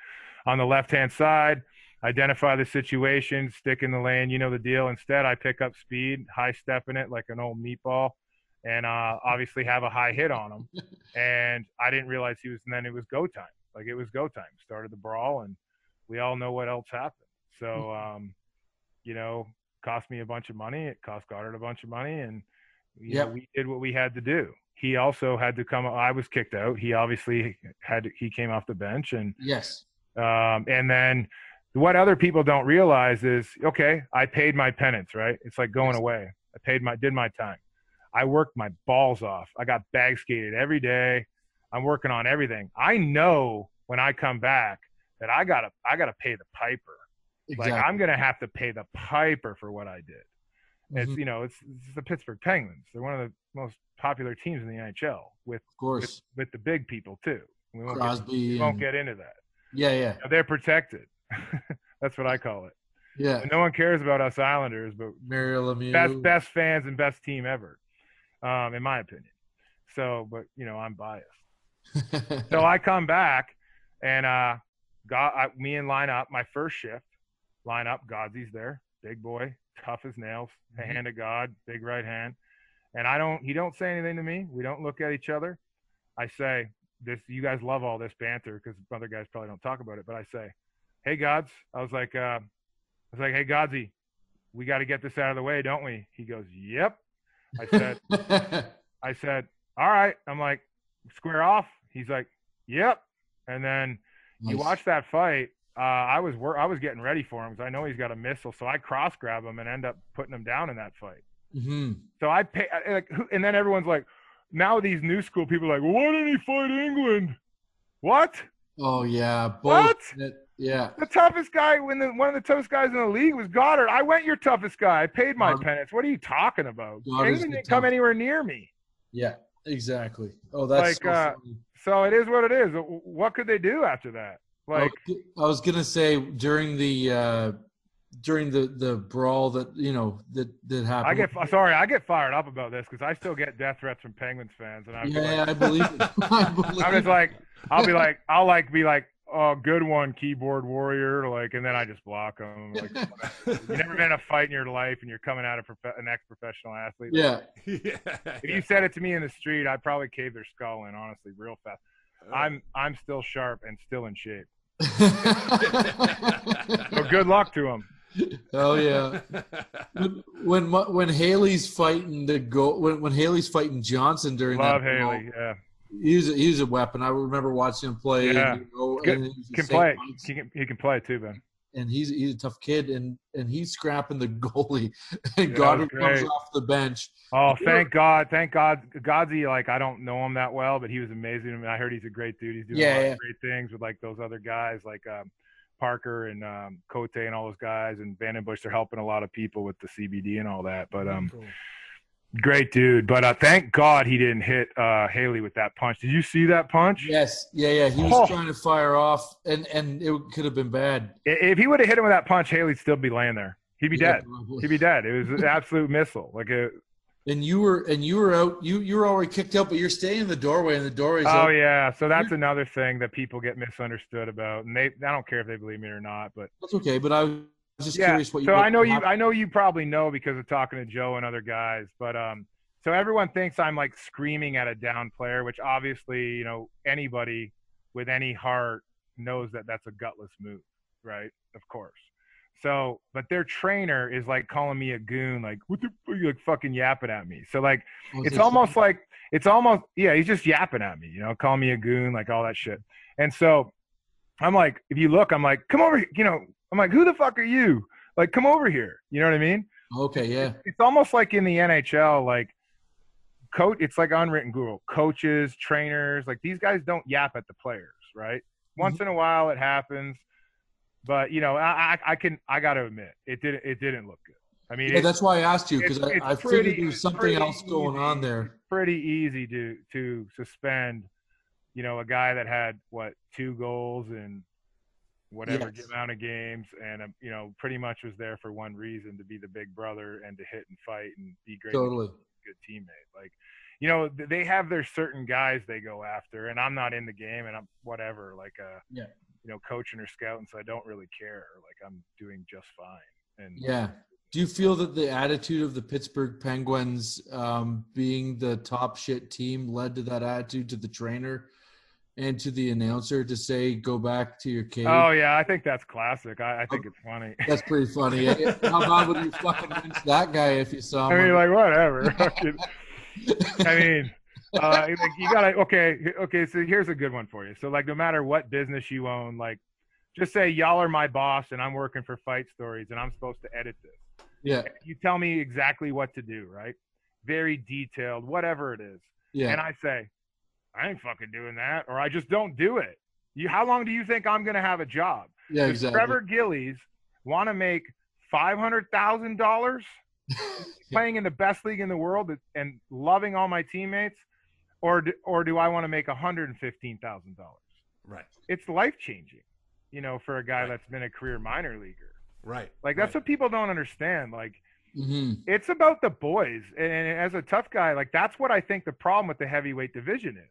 on the left hand side identify the situation, stick in the lane, you know the deal. Instead, I pick up speed, high stepping it like an old meatball, and uh, obviously have a high hit on him. *laughs* and I didn't realize he was, and then it was go time. Like it was go time. Started the brawl, and we all know what else happened. So, um, you know, cost me a bunch of money. It cost Godard a bunch of money, and you know, we did what we had to do. He also had to come. I was kicked out. He obviously had. He came off the bench, and yes. um, and then what other people don't realize is, okay, I paid my penance, right? It's like going Yes. away. I paid my, did my time. I worked my balls off. I got bag skated every day. I'm working on everything. I know when I come back that I gotta, I gotta pay the piper. Exactly. Like I'm gonna have to pay the piper for what I did. It's Mhm. you know, it's, it's the Pittsburgh Penguins. They're one of the most popular teams in the NHL with of course. with, with the big people too. We won't, get, Crosby. we won't and- get into that. yeah, yeah, They're protected. *laughs* That's what I call it. yeah. And no one cares about us Islanders, but Mario Lemieux. best best fans and best team ever, um, in my opinion. So, but you know, I'm biased. So I come back and uh, got I, me and line up my first shift. Line up, Godsey's there, big boy, tough as nails, a Mhm. hand of God, big right hand. And I don't, he don't say anything to me. We don't look at each other. I say, this, you guys love all this banter because other guys probably don't talk about it. But I say, hey Gods, I was like, uh, I was like, hey Godsey, we got to get this out of the way, don't we? He goes, yep. I said, *laughs* I said, all right. I'm like, square off. He's like, yep. And then you watch that fight. Uh, I was wor- I was getting ready for him because I know he's got a missile, so I cross grab him and end up putting him down in that fight. Mhm. So I pay like, who, and then everyone's like, now these new school people are like, well, why didn't he fight Engelland? What? Oh yeah. What? Yeah. The toughest guy, when the one of the toughest guys in the league was Godard. I went your toughest guy. I paid my Godard- penance. What are you talking about? Godard's Engelland didn't come anywhere near me. Yeah. Exactly. Oh, that's Like, so uh. So it is what it is. What could they do after that? Like, I was- gonna say during the uh during the the brawl that you know that that happened. I get sorry, I get fired up about this because I still get death threats from Penguins fans, and I'm Yeah, I believe it. *laughs* I believe *laughs* I'm just like, I'll be like, I'll like be like, oh, good one, keyboard warrior, like, and then I just block them. Like, *laughs* you've never been in a fight in your life, and you're coming out of prof- an ex-professional athlete. yeah. *laughs* *laughs* yeah. If you said it to me in the street, I'd probably cave their skull in, honestly, real fast. I'm I'm still sharp and still in shape. So good luck to him. oh yeah. When when when Haley's fighting the go when when Haley's fighting Johnson during Love that Haley. Yeah, he was a, he was a weapon. I remember watching him play. Yeah. And, you know, Good. and he can play. He can he can play too, Ben. and he's he's a tough kid, and and he's scrapping the *laughs* goalie. And Yeah, Godard comes off the bench. Oh, thank God, thank God, Godsey. Like I don't know him that well, but he was amazing. I mean, I heard he's a great dude. He's doing Yeah, a lot yeah. of great things with like those other guys, like um, Parker and um, Cote and all those guys, and VandenBussche. They're helping a lot of people with the CBD and all that. But um, Cool. Great dude. But uh, thank God he didn't hit uh, Haley with that punch. Did you see that punch? Yes, yeah, yeah. He was Oh. trying to fire off, and and it could have been bad. If he would have hit him with that punch, Haley'd still be laying there. He'd be Yeah, dead. probably. He'd be dead. It was an absolute *laughs* missile. Like a, And you were and you were out. You you were already kicked out, but you're staying in the doorway, and the doorway's Oh open. yeah, so that's another thing that people get misunderstood about, and they I don't care if they believe me or not, but That's okay. But I just yeah. curious what you. So I know you. I know you probably know because of talking to Joe and other guys, but um, so everyone thinks I'm like screaming at a down player, which obviously you know anybody with any heart knows that that's a gutless move, right? Of course. So, but their trainer is like calling me a goon, like what the you like fucking yapping at me. So like it's it almost like it's almost yeah, he's just yapping at me, you know, calling me a goon, like all that shit. And so I'm like, if you look, I'm like, come over, here," you know, I'm like, who the fuck are you? Like, come over here. You know what I mean? Okay, yeah. It's almost like in the NHL, like coach. It's like unwritten rule. Coaches, trainers, like these guys don't yap at the players, right? Mm-hmm. Once in a while, it happens, but you know, I, I, I can, I got to admit, it didn't, it didn't look good. I mean, Yeah, that's why I asked you because I, I pretty- figured there was something else going on there. pretty easy to to suspend, you know, a guy that had what two goals in whatever Yes. amount of games, and um, you know, pretty much was there for one reason to be the big brother and to hit and fight and be great, Totally. good teammate. Like, you know, they have their certain guys they go after, and I'm not in the game, and I'm whatever, like uh, Yeah. you know, coaching or scouting, so I don't really care. Like, I'm doing just fine. And Yeah. Do you feel that the attitude of the Pittsburgh Penguins um, being the top shit team led to that attitude to the trainer and to the announcer to say, go back to your cave? Oh yeah, I think that's classic. I, I think it's funny. That's pretty funny. How bad would you fucking lynch that guy if you saw him? I mean, like whatever. *laughs* I mean, uh, like you gotta okay, okay. So here's a good one for you. So like, no matter what business you own, like, just say y'all are my boss and I'm working for Fight Stories and I'm supposed to edit this. yeah, You tell me exactly what to do, right? Very detailed, whatever it is. yeah, And I say, I ain't fucking doing that, or I just don't do it. You, how long do you think I'm gonna have a job? yeah, Does exactly. Trevor Gillies want to make five hundred thousand dollars *laughs* playing in the best league in the world and loving all my teammates, or do, or do I want to make one hundred and fifteen thousand dollars? Right. It's life changing, you know, for a guy Right. that's been a career minor leaguer. Right. Like that's right. what people don't understand. Like hmm it's about the boys, and as a tough guy, like that's what I think the problem with the heavyweight division is.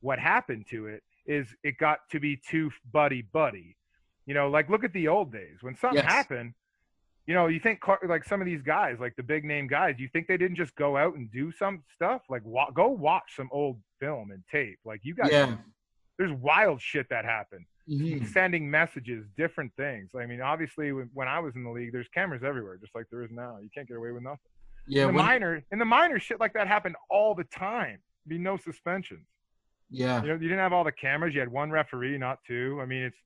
What happened to it is it got to be too buddy buddy. You know, like look at the old days when something Yes. happened. You know, you think Clark- like some of these guys, like the big name guys, you think they didn't just go out and do some stuff? Like, wa- go watch some old film and tape. Like, you guys, Yeah. there's wild shit that happened. hmm Sending messages, different things. I mean, obviously, when, when I was in the league, there's cameras everywhere, just like there is now. You can't get away with nothing. Yeah. in the when- minor, in the minor, shit like that happened all the time. Be no suspensions. Yeah. You know, you didn't have all the cameras. You had one referee, not two. I mean, it's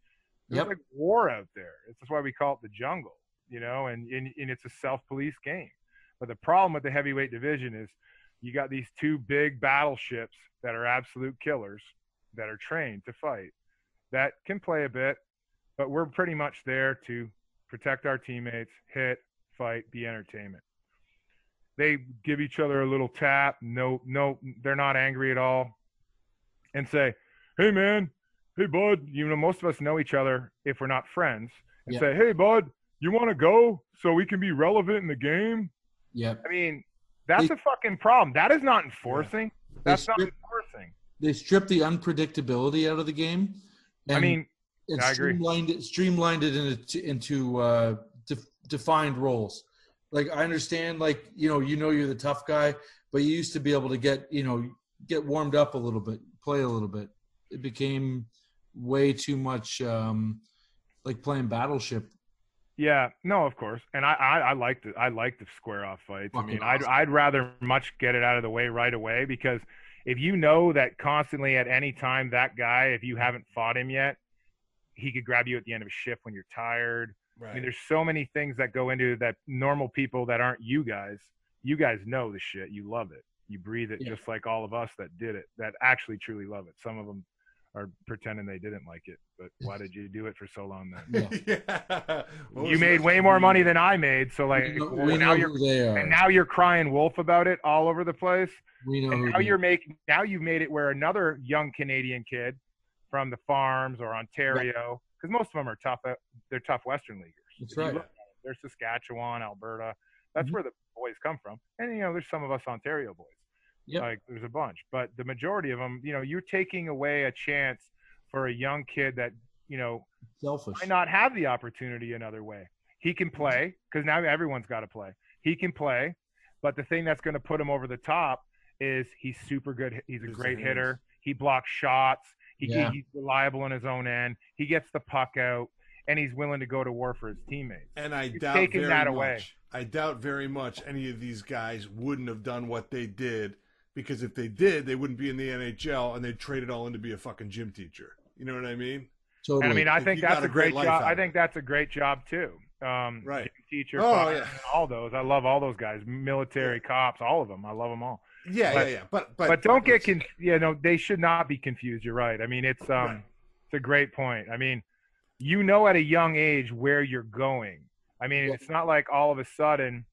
it's Yep. like war out there. It's that's why we call it the jungle. You know, and, and and it's a self-police game. But the problem with the heavyweight division is you got these two big battleships that are absolute killers that are trained to fight that can play a bit, but we're pretty much there to protect our teammates, hit, fight, be entertainment. They give each other a little tap. No, no, they're not angry at all, and say, "Hey, man, hey, bud." You know, most of us know each other if we're not friends, and Yeah. say, "Hey, bud, you want to go so we can be relevant in the game?" Yeah. I mean, that's They- a fucking problem. That is not enforcing. That's not strip- enforcing. They stripped the unpredictability out of the game. I mean, and I agree. streamlined it, streamlined it into into uh, def, defined roles. Like I understand, like you know, you know, you're the tough guy, but you used to be able to get you know get warmed up a little bit, play a little bit. It became way too much um, like playing Battleship. Yeah, no, of course, and I, I, I like the I like the square off fights. I Fucking mean, I'd. I'd rather much get it out of the way right away because if you know that constantly at any time that guy, if you haven't fought him yet, he could grab you at the end of a shift when you're tired. I mean, there's so many things that go into that normal people that aren't you guys. You guys know the shit. You love it. You breathe it Yeah. just like all of us that did it, that actually truly love it. Some of them are pretending they didn't like it, but why did you do it for so long then? Yeah. *laughs* yeah. You made way more money than I made, so like we know, well, we now know you're who they are. and now you're crying wolf about it all over the place. we know And who now you're making now you've made it where another young Canadian kid from the farms or Ontario, because most of them are tough. uh, They're tough Western leaguers. That's If right. look at They're Saskatchewan, Alberta. That's Mhm. where the boys come from. And you know, there's some of us Ontario boys. Yep. Like there's a bunch, but the majority of them, you know, you're taking away a chance for a young kid that you know selfish. might not have the opportunity another way. He can play because now everyone's got to play. He can play, but the thing that's going to put him over the top is he's super good. He's a great hitter. He blocks shots. He, Yeah. he's reliable on his own end. He gets the puck out, and he's willing to go to war for his teammates. And I You're doubt taking very that much. away. I doubt very much any of these guys wouldn't have done what they did because if they did, they wouldn't be in the NHL and they'd trade it all in to be a fucking gym teacher. You know what I mean? Totally. And I mean, I think that's a a great great job. I think that's a great job too. Um, Right. gym Teacher, Oh, fireman, yeah. all those. I love all those guys. Military, cops, all of them. I love them all. Yeah, But- yeah, yeah. But but, But, don't get con- you know they should not be confused. You're right. I mean, it's um, Right. it's a great point. I mean, you know at a young age where you're going. I mean, Yeah. it's not like all of a sudden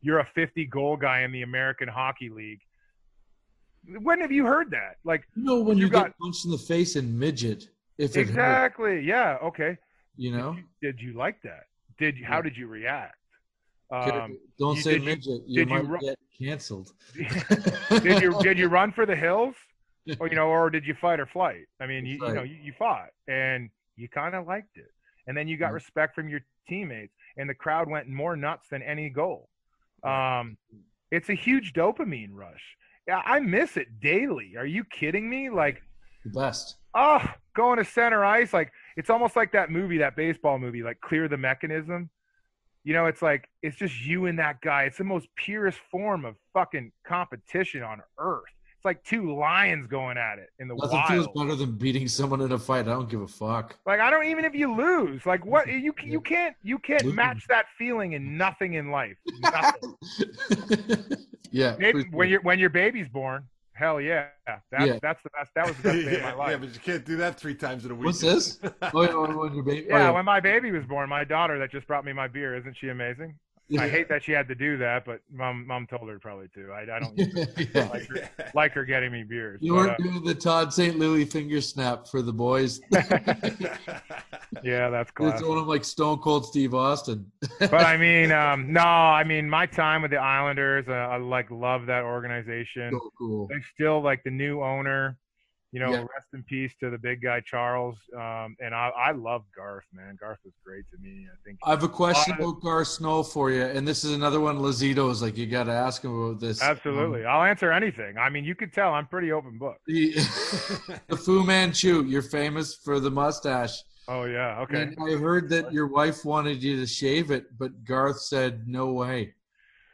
you're a 50 goal guy in the American Hockey League. When have you heard that? Like you know when you you, got- get punched in the face in midget, if exactly, yeah, okay. you know. Did you like that? Did you, how did you react? Um, Don't you- say did midget. You, did you might ru- get canceled. *laughs* did you did you *laughs* run for the hills *laughs* or you know or did you fight or flight i mean you, you know you, you fought and you kind of liked it. And then you got Mhm. respect from your teammates and the crowd went more nuts than any goal. Um it's a huge dopamine rush. Yeah i miss it daily. Are you kidding me? Like the best. oh going to center ice like it's almost like that movie that baseball movie like clear the mechanism. You know it's like it's just you and that guy. It's the most purest form of fucking competition on earth it's like two lions going at it in the Nothing wild feels better than beating someone in a fight. I don't give a fuck. like i don't even if you lose like what *laughs* you you can't you can't Losing. match that feeling in nothing in life nothing. *laughs* yeah. Maybe for when sure. your when your baby's born hell yeah that's Yeah. that's the best that was the best day of my *laughs* life yeah, but you can't do that three times in a week. What's this? Oh, yeah, when when your baby. oh, Yeah, when my baby was born, my daughter that just brought me my beer, isn't she amazing? I *laughs* hate that she had to do that, but mom mom told her probably to. I, I don't *laughs* Yeah. like her, like her getting me beers. You weren't uh, doing the Todd St. Louis finger snap for the boys. *laughs* yeah, that's cool. It's one of like Stone Cold Steve Austin. But I mean, um, no, I mean my time with the Islanders, uh, I like love that organization. so cool. They still like the new owner. You know, Yeah. rest in peace to the big guy Charles. Um, and I, I love Garth, man. Garth was great to me. I think I have a question lot of- about Garth Snow for you, and this is another one. Lazito is like you got to ask him about this. absolutely. I'll answer anything. I mean, you could tell I'm pretty open book. The, *laughs* the Fu Manchu, you're famous for the mustache. Oh yeah, okay. And I heard that your wife wanted you to shave it, but Garth said no way.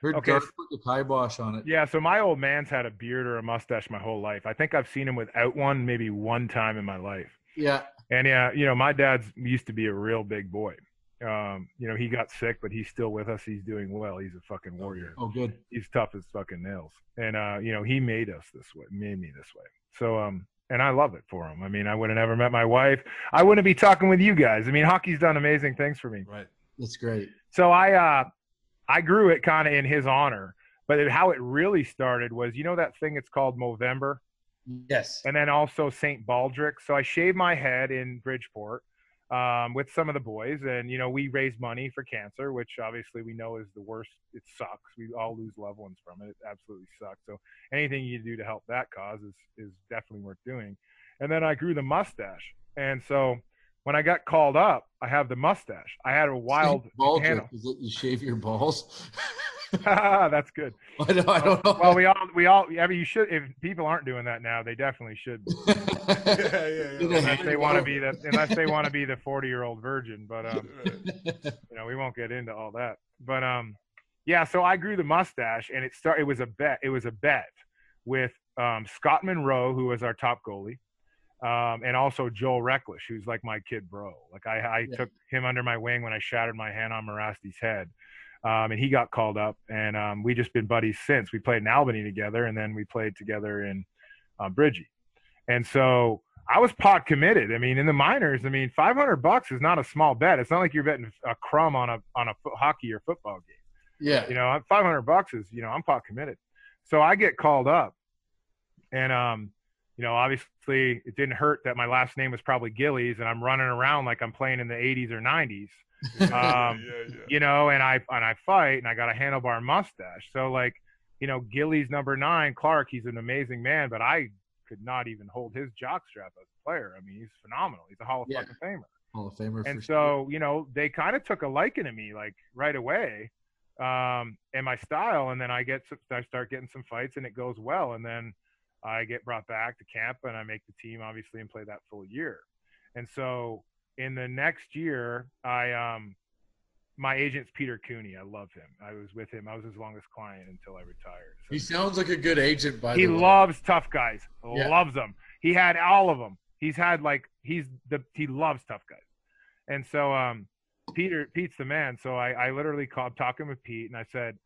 Heard Okay. Put the kibosh on it. Yeah, so my old man's had a beard or a mustache my whole life. I think I've seen him without one maybe one time in my life. Yeah. And yeah, you know, my dad's used to be a real big boy. Um, you know, he got sick, but he's still with us. He's doing well. He's a fucking warrior. Oh, good. He's tough as fucking nails. And uh, you know, he made us this way, made me this way. So um and I love it for him. I mean, I would have never met my wife. I wouldn't be talking with you guys. I mean, hockey's done amazing things for me. right. That's great. So I uh I grew it kind of in his honor. But it, how it really started was, you know, that thing it's called Movember, Yes. and then also St. Baldrick. So I shaved my head in Bridgeport um, with some of the boys, and you know, we raised money for cancer, which obviously we know is the worst. It sucks. We all lose loved ones from it. It absolutely sucks. So anything you do to help that cause is is definitely worth doing. And then I grew the mustache, and so when I got called up, I have the mustache. I had a wild ball handle. Is it you shave your balls? *laughs* *laughs* That's good. I don't, I don't know. Well, we all we all. I mean, you should. If people aren't doing that now, they definitely should. be. *laughs* Yeah, yeah, yeah. Unless they want to be the unless they want to be the forty year old virgin. But um, you know, we won't get into all that. But um, yeah. So I grew the mustache, and it start. It was a bet. It was a bet with um, Scott Munroe, who was our top goalie, um, and also Joel Rechlicz, who's like my kid bro. Like I, I Yeah. took him under my wing when I shattered my hand on Morasti's head. Um, and he got called up, and um, we just been buddies since. We played in Albany together, and then we played together in um, Bridgie. And so I was pot committed. I mean, in the minors, I mean, 500 bucks is not a small bet. It's not like you're betting a crumb on a on a fo- hockey or football game. yeah. You know, 500 bucks is, you know, I'm pot committed. So I get called up, and um, you know, obviously it didn't hurt that my last name was probably Gillies, and I'm running around like I'm playing in the 80s or 90s *laughs* um, yeah, yeah. you know, and I and I fight and I got a handlebar mustache. So like, you know, Gillies number nine, Clark, he's an amazing man, but I could not even hold his jockstrap as a player. I mean, he's phenomenal. He's a Hall of Yeah. fucking Famer. Hall of Famer. And so, you know, they kind of took a liking to me like right away. Um, and my style, and then I get some, I start getting some fights and it goes well. And then I get brought back to camp and I make the team obviously and play that full year. And so in the next year, I um, my agent's Peter Cooney. I love him. I was with him. I was his longest client until I retired. So He sounds like a good agent, by he the way. He loves tough guys. Yeah. Loves them. He had all of them. He's had like he's the he loves tough guys. And so um Peter Pete's the man. So I I literally called talking with Pete and I said,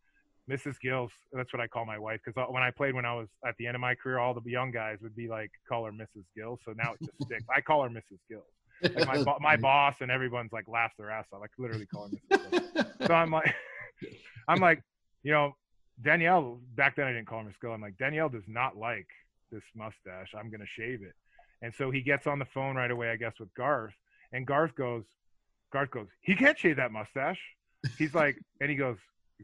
Mrs. Gills, that's what I call my wife because uh, when I played when I was at the end of my career, all the young guys would be like call her Mrs. Gills. So now it just *laughs* sticks. I call her Mrs. Gills. Like my bo- my boss and everyone's like laughs their ass off. Like literally call her Mrs. Gills. *laughs* So I'm like, *laughs* I'm like, you know, Danielle. Back then I didn't call her Miss Gill. I'm like, Danielle does not like this mustache. I'm gonna shave it. And so he gets on the phone right away, I guess, with Garth. And Garth goes, Garth goes, he can't shave that mustache. He's like, and he goes,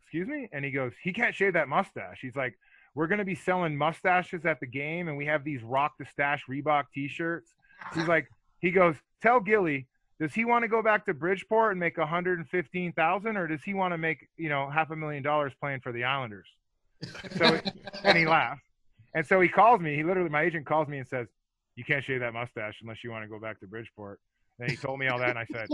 excuse me, and he goes, he can't shave that mustache. He's like, we're gonna be selling mustaches at the game, and we have these Rock the Stash Reebok T-shirts. He's like, *laughs* he goes, tell Gilly, does he want to go back to Bridgeport and make 115,000 or does he want to make, you know, half a million dollars playing for the Islanders? So and he laughs, And so he calls me, he literally my agent calls me and says, "You can't shave that mustache unless you want to go back to Bridgeport." And he told me all that and I said,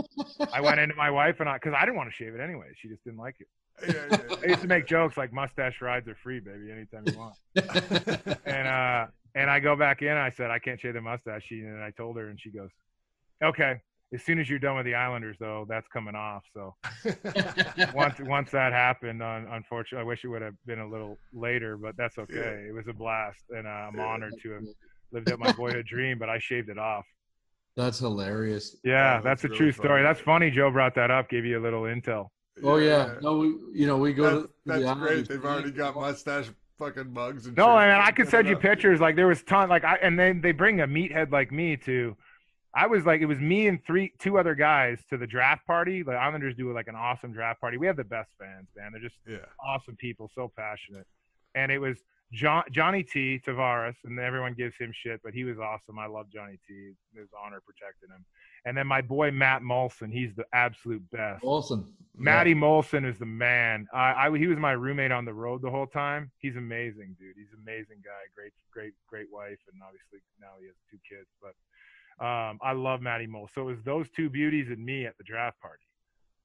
I went into my wife and I cuz I didn't want to shave it anyway. She just didn't like it. Yeah, I used to make jokes like mustache rides are free, baby, anytime you want. And uh and I go back in and I said, I can't shave the mustache. She and I told her and she goes, Okay. As soon as you're done with the Islanders though, that's coming off. So *laughs* once once that happened, un, unfortunately, I wish it would have been a little later, but that's okay. It was a blast, and uh, I'm Yeah. honored to have lived out my boyhood dream. But I shaved it off. That's hilarious. Yeah, that's, that's a really true funny. story. That's funny. Joe brought that up, gave you a little intel. Oh yeah, no, we you know we go That's, to that's the great. They've already got mustache fucking mugs and No, shit. I mean I could send you pictures. Like there was ton. Like I and then they bring a meathead like me to. I was like, it was me and three, two other guys to the draft party. The Islanders do like an awesome draft party. We have the best fans, man. They're just Yeah. awesome people, so passionate. And it was John, Johnny T. Tavares, and everyone gives him shit, but he was awesome. I love Johnny T. It was honor protecting him. And then my boy Matt Moulson, he's the absolute best. Awesome. Matty Moulson is the man. I, I he was my roommate on the road the whole time. He's amazing, dude. He's an amazing guy. Great, great, great wife, and obviously now he has two kids. But um, I love Matty Moulson. So it was those two beauties and me at the draft party.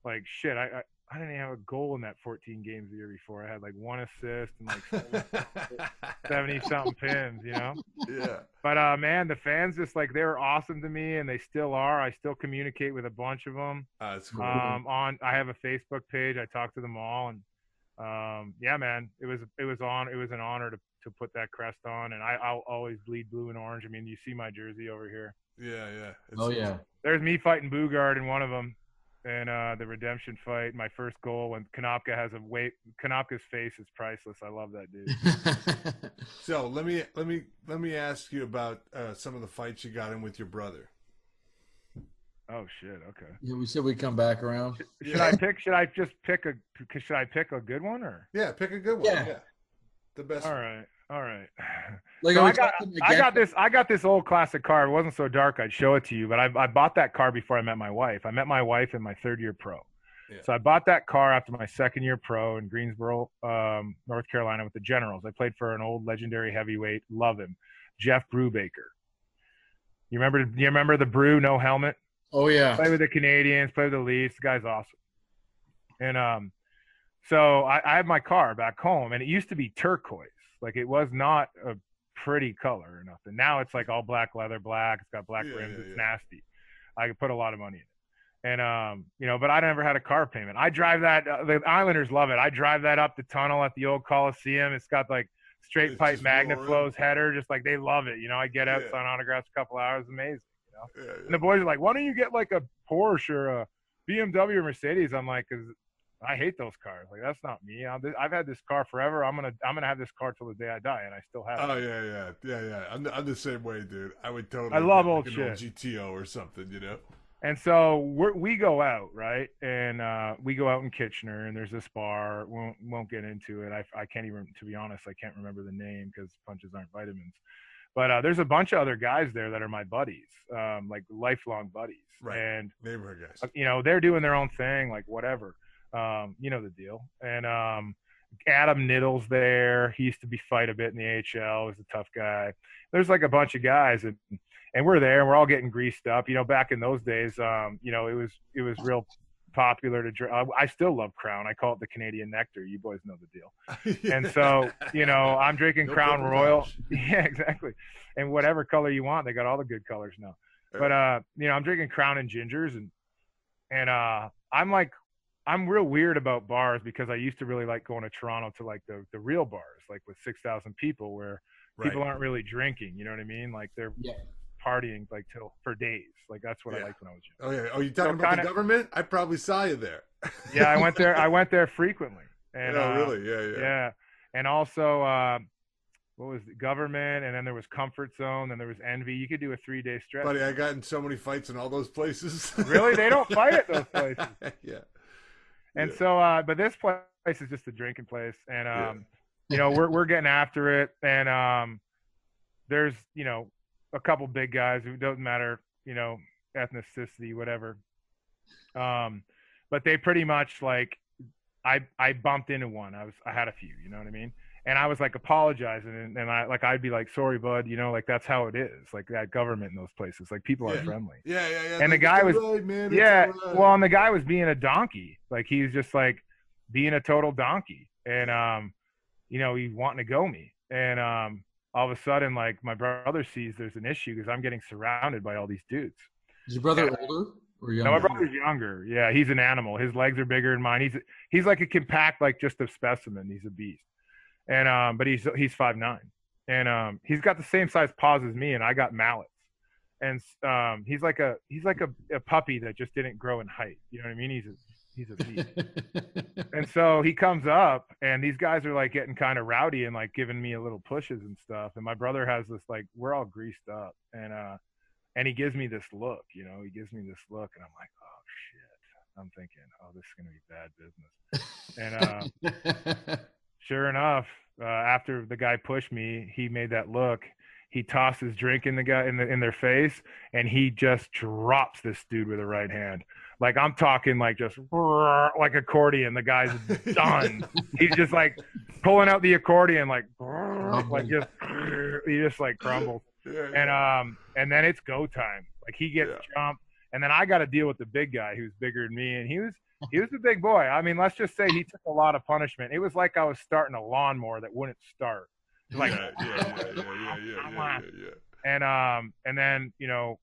Like shit, I, I I didn't even have a goal in that 14 games the year before. I had like one assist and like *laughs* 70 something pins, you know. yeah. But uh, man, the fans just like they were awesome to me, and they still are. I still communicate with a bunch of them Ah, that's cool. um on i have a facebook page i talk to them all and um yeah man it was it was on it was an honor to to put that crest on and i i'll always bleed blue and orange i mean you see my jersey over here yeah, yeah. It's- Oh yeah. there's me fighting Boogaard in one of them and uh the redemption fight my first goal when Konopka has a weight Konopka's face is priceless i love that dude *laughs* So let me let me let me ask you about uh, some of the fights you got in with your brother. oh shit okay yeah, we said we come back around. should Yeah. i pick should i just pick a should i pick a good one or Yeah, pick a good one. Yeah. Yeah. The best. All right. one. right all right *sighs* Like So I got, I got this. I got this old classic car. It wasn't so dark. I'd show it to you, but I, I bought that car before I met my wife. I met my wife in my third year pro. Yeah. So I bought that car after my second year pro in Greensboro, um, North Carolina, with the Generals. I played for an old legendary heavyweight. Love him, Jeff Brubaker. You remember? You remember the Brew no helmet? Oh yeah. play with the Canadiens, play with the Leafs. The guy's awesome. And um, so I, I have my car back home, and it used to be turquoise. Like it was not a pretty color or nothing. Now it's like all black leather, black. It's got black Yeah, rims. yeah, it's yeah. nasty. I could put a lot of money in it. And um, you know, but I never had a car payment. I drive that. Uh, the Islanders love it. I drive that up the tunnel at the old Coliseum. It's got like straight It's pipe just magna flows header, just like they love it. You know, I get out, Yeah. sign autographs, a couple hours, amazing. You Yeah, And the boys are like, why don't you get like a Porsche or a BMW or Mercedes? I'm like, because I hate those cars. Like that's not me. I'm, I've had this car forever. I'm gonna I'm gonna have this car till the day I die, and I still have Oh it. yeah, yeah, yeah, yeah. I'm the, I'm the same way, dude. I would totally. I love old like, shit. old GTO or something, you know. And so we're, we go out right, and uh, we go out in Kitchener, and there's this bar. Won't won't get into it. I I can't even to be honest. I can't remember the name because punches aren't vitamins. But uh, there's a bunch of other guys there that are my buddies, um, like lifelong buddies, Right. and Neighborhood guys. You know they're doing their own thing like whatever um you know the deal and um adam Nittel's there he used to be fight a bit in the ahl was a tough guy there's like a bunch of guys and and we're there and we're all getting greased up. You know, back in those days, um, you know, it was it was real popular to drink. I still love Crown. I call it the Canadian Nectar. You boys know the deal. *laughs* And so, you know, I'm drinking No Crown Royal. *laughs* Yeah, exactly. And whatever color you want, they got all the good colors now. But uh, you know, I'm drinking Crown and gingers, and and uh, I'm like, I'm real weird about bars because I used to really like going to Toronto to like the the real bars, like with six thousand people, where people aren't really drinking. You know what I mean? Like they're Yeah. partying like till for days. Like that's what I Yeah. liked when I was young. Oh yeah. Oh, you talking So about kinda- the Guvernment? I probably saw you there. Yeah, I went there. I *laughs* went there frequently. And oh, uh, really? Yeah, yeah. yeah and also uh, what was it? Guvernment and then there was comfort zone then there was envy you could do a three day stretch Buddy, I got in so many fights in all those places. Really? They don't fight at those *laughs* places? yeah. And Yeah. so uh, but this place is just a drinking place and um, Yeah. you know we're, we're getting after it and um, there's you know a couple big guys who doesn't matter you know ethnicity whatever um, but they pretty much like I I bumped into one. I was I had a few, you know what I mean? And I was like apologizing and, and I like I'd be like, sorry, bud, you know, like that's how it is. Like that Guvernment in those places. Like people are friendly. Yeah, yeah, yeah. And the guy was- all right, man. Yeah. all right. Well, and the guy was being a donkey. Like he's just like being a total donkey. And um, you know, he wanting to go me. And um all of a sudden, like my brother sees there's an issue because I'm getting surrounded by all these dudes. Is your brother Yeah. older or younger? No, my brother's younger. Yeah, he's an animal. His legs are bigger than mine. He's he's like a compact, like just a specimen. He's a beast. And um, but he's he's five nine, and um, he's got the same size paws as me, and I got mallets. And um, he's like a he's like a, a puppy that just didn't grow in height. You know what I mean? He's a he's a beast. *laughs* and so he comes up, and these guys are like getting kind of rowdy and like giving me a little pushes and stuff. And my brother has this like we're all greased up, and uh, and he gives me this look. You know, he gives me this look, and I'm like, oh shit. I'm thinking, oh, this is gonna be bad business. And uh, *laughs* sure enough, uh, after the guy pushed me, he made that look. He tossed his drink in the guy in the in their face, and he just drops this dude with a right hand. Like I'm talking like just *laughs* like accordion. The guy's *laughs* done. He's just like pulling out the accordion, like *laughs* like just he just like crumbles. And um and then it's go time. Like he gets Yeah. jumped, and then I got to deal with the big guy who's bigger than me, and he was he was a big boy. I mean, let's just say he took a lot of punishment. It was like I was starting a lawnmower that wouldn't start. Like, yeah, yeah, *laughs* yeah, yeah, And um, and then you know,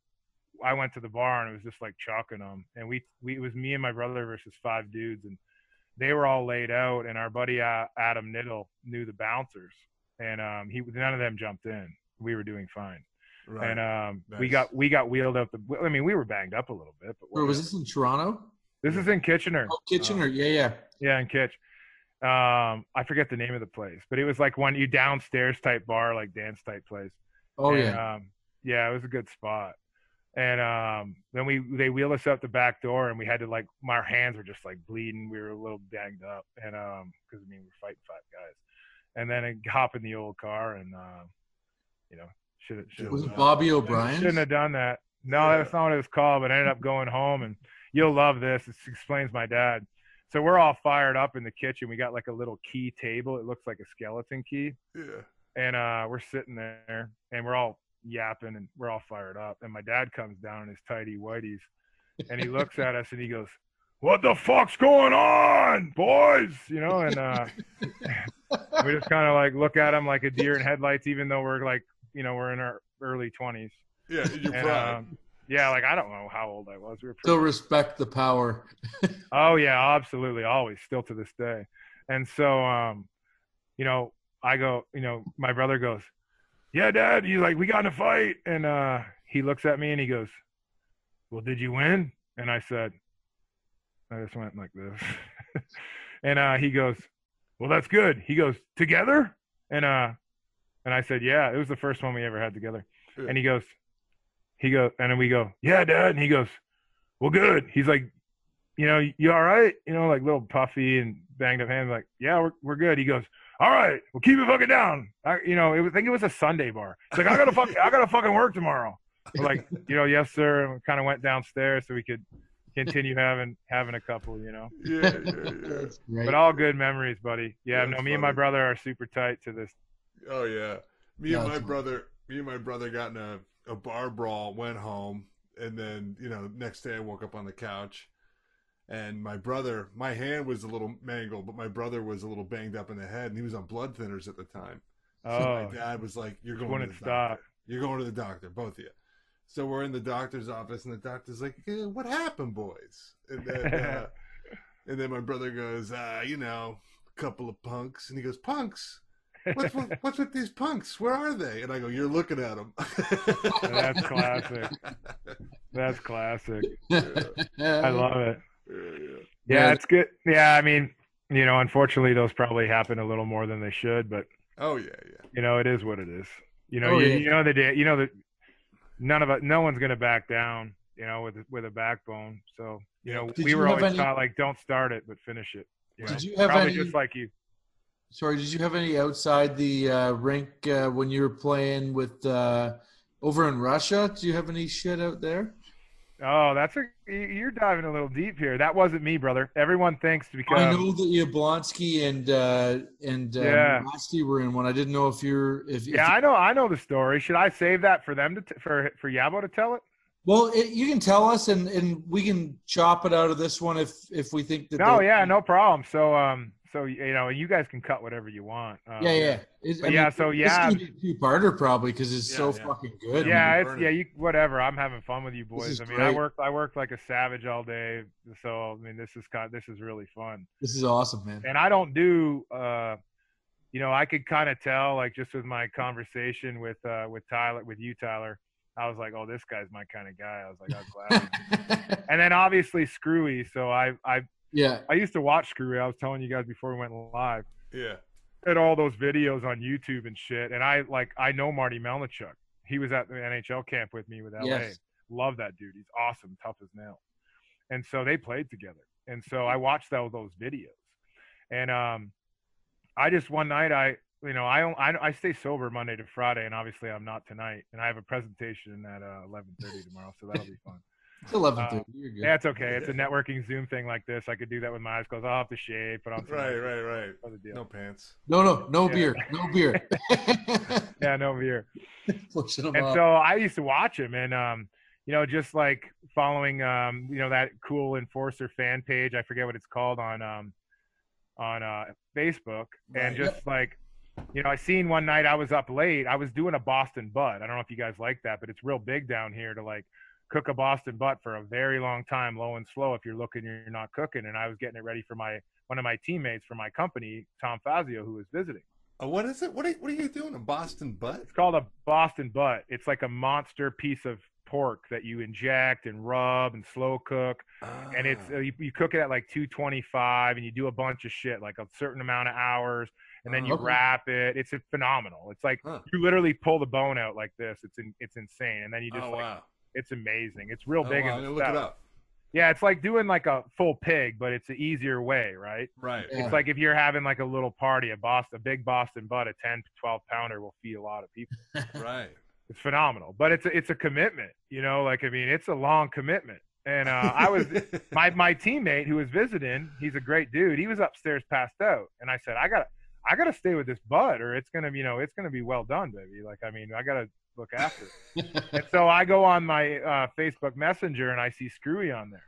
I went to the bar and it was just like chalking them. And we we it was me and my brother versus five dudes, and they were all laid out. And our buddy uh, Adam Nittel knew the bouncers, and um, he none of them jumped in. We were doing fine. Right. And um, nice. we got we got wheeled up. The, I mean, we were banged up a little bit. But was this in Toronto? This is in Kitchener. Oh, Kitchener. yeah, yeah. Yeah, in Kitch. Um, I forget the name of the place, but it was like one you downstairs type bar, like dance type place. Oh And, yeah. Um, yeah, it was a good spot. And um, then we they wheeled us out the back door, and we had to like my hands were just like bleeding. We were a little banged up, and um, because I mean we were fighting five guys, and then I hop in the old car, and um, you know should should Was it Bobby O'Brien? Shouldn't have done that. No, Yeah. that's not what it was called. But I ended up going home, and you'll love this. This explains my dad. So we're all fired up in the kitchen. We got like a little key table. It looks like a skeleton key, yeah. and uh, we're sitting there, and we're all yapping, and we're all fired up. And my dad comes down in his tidy whities, and he looks at us, and he goes, "What the fuck's going on, boys?" You know, and uh, *laughs* we just kind of like look at him like a deer in headlights, even though we're like, you know, we're in our early twenties. Yeah, you're And, um, yeah, like I don't know how old I was. We were Still respect the power. *laughs* oh yeah, absolutely, always, still to this day. And so, um, you know, I go, you know, my brother goes, "Yeah, Dad." He's like, "We got in a fight," and uh, he looks at me and he goes, "Well, did you win?" And I said, I just went like this, *laughs* and uh, he goes, "Well, that's good." He goes, "Together?" And uh, and I said, "Yeah, it was the first one we ever had together." Yeah. And he goes, he goes, and then we go, "Yeah, Dad." And he goes, "Well, good." He's like, "You know, you all right?" You know, like little puffy and banged up hands. Like, "Yeah, we're we're good." He goes, "All right, well, keep it fucking down." I, you know, it was, I think it was a Sunday bar. He's like, "I gotta fuck, I gotta fucking work tomorrow." We're like, you know, yes, sir. And we kind of went downstairs so we could continue having having a couple, you know. yeah, yeah, yeah. But all good memories, buddy. Yeah, That's no, me and my brother are super tight to this. Oh yeah. Me and my that's- brother, me and my brother got in a a bar brawl, went home, and then you know next day I woke up on the couch, and my brother, my hand was a little mangled, but my brother was a little banged up in the head, and he was on blood thinners at the time. So Oh, my dad was like, "You're going to the stop. doctor. You're going to the doctor, both of you." So we're in the doctor's office, and the doctor's like, eh, "What happened, boys?" And then, *laughs* uh, and then my brother goes, uh, "You know, a couple of punks," and he goes, "Punks." What's with, what's with these punks? Where are they? And I go, "You're looking at them." That's classic. that's classic. I love it. Yeah, Yeah, Yeah. it's good. Yeah, I mean, you know, unfortunately, those probably happen a little more than they should, but Oh yeah, yeah. you know, it is what it is. You know, Oh, you, yeah. you know the day, you know that none of us, no one's gonna back down. You know, with with a backbone. So you know, Did we you were always any- taught like, don't start it, but finish it. You know? Did you have Probably any? just like you. Sorry, did you have any outside the uh, rink uh, when you were playing with uh, over in Russia? Do you have any shit out there? Oh, that's a you're diving a little deep here. That wasn't me, brother. Everyone thinks because I know that Yablonski and uh, and uh, Yeah. Nasty were in one. I didn't know if you're if, if Yeah, I know. I know the story. Should I save that for them to t- for for Yabo to tell it? Well, it, you can tell us, and, and we can chop it out of this one if if we think that. No, yeah, no problem. So um, so you know, you guys can cut whatever you want. Um, Yeah, yeah. It's- yeah, so yeah. A two-parter probably because it's so Yeah, yeah. fucking good. Yeah, it's yeah, you whatever. I'm having fun with you boys. I mean, I great. work I work like a savage all day. So I mean, this is kind this is really fun. This is awesome, man. And I don't do uh, you know, I could kind of tell like just with my conversation with uh with Tyler with you Tyler. I was like, oh, this guy's my kind of guy. I was like, I'm glad. *laughs* and then obviously Screwy. So I I yeah, I used to watch Screwy. I was telling you guys before we went live. Yeah. At all those videos on YouTube and shit. And I like I know Marty Melnichuk. He was at the NHL camp with me with LA. Yes. Love that dude. He's awesome, tough as nails. And so they played together. And so I watched all those videos. And um I just one night I you know I don't- I I stay sober Monday to Friday and obviously I'm not tonight and I have a presentation at uh, 11:30 tomorrow so that'll be fun. *laughs* it's eleven Uh, thirty. You're good. Yeah, it's okay. It's a networking Zoom thing like this. I could do that with my eyes closed. I'll have to shave, put on some Right, right, right. No big deal. No pants. No, no, no Yeah. beer, no beer. *laughs* *laughs* Yeah, no beer. Pushing and off. so I used to watch him, and um, you know, just like following, um, you know, that cool enforcer fan page. I forget what it's called on, um, on uh, Facebook, and Right. just like, you know, I seen one night I was up late. I was doing a Boston butt. I don't know if you guys like that, but it's real big down here to like cook a Boston butt for a very long time, low and slow. If you're looking, you're not cooking. And I was getting it ready for my one of my teammates from my company, Tom Fazio, who was visiting. Uh, what is it? What are, what are you doing? A Boston butt? It's called a Boston butt. It's like a monster piece of pork that you inject and rub and slow cook. And it's Ah. uh, you, you cook it at like 225 and you do a bunch of shit, like a certain amount of hours, and then you Okay. wrap it. It's phenomenal. It's like Huh. you literally pull the bone out like this. It's in, it's insane, and then you just oh like wow. It's amazing. It's real Oh, big wow. in the gonna look it up. Yeah, it's like doing like a full pig, but it's an easier way, right? Right. Yeah. It's like if you're having like a little party, a Boston, a big Boston butt, a 10, 12 pounder will feed a lot of people. *laughs* Right. it's phenomenal but it's a, it's a commitment you know like i mean it's a long commitment and uh, i was *laughs* my my teammate who was visiting he's a great dude he was upstairs passed out and i said i gotta i gotta stay with this bud or it's gonna be you know it's gonna be well done baby like i mean i gotta look after and so i go on my uh, facebook messenger and i see screwy on there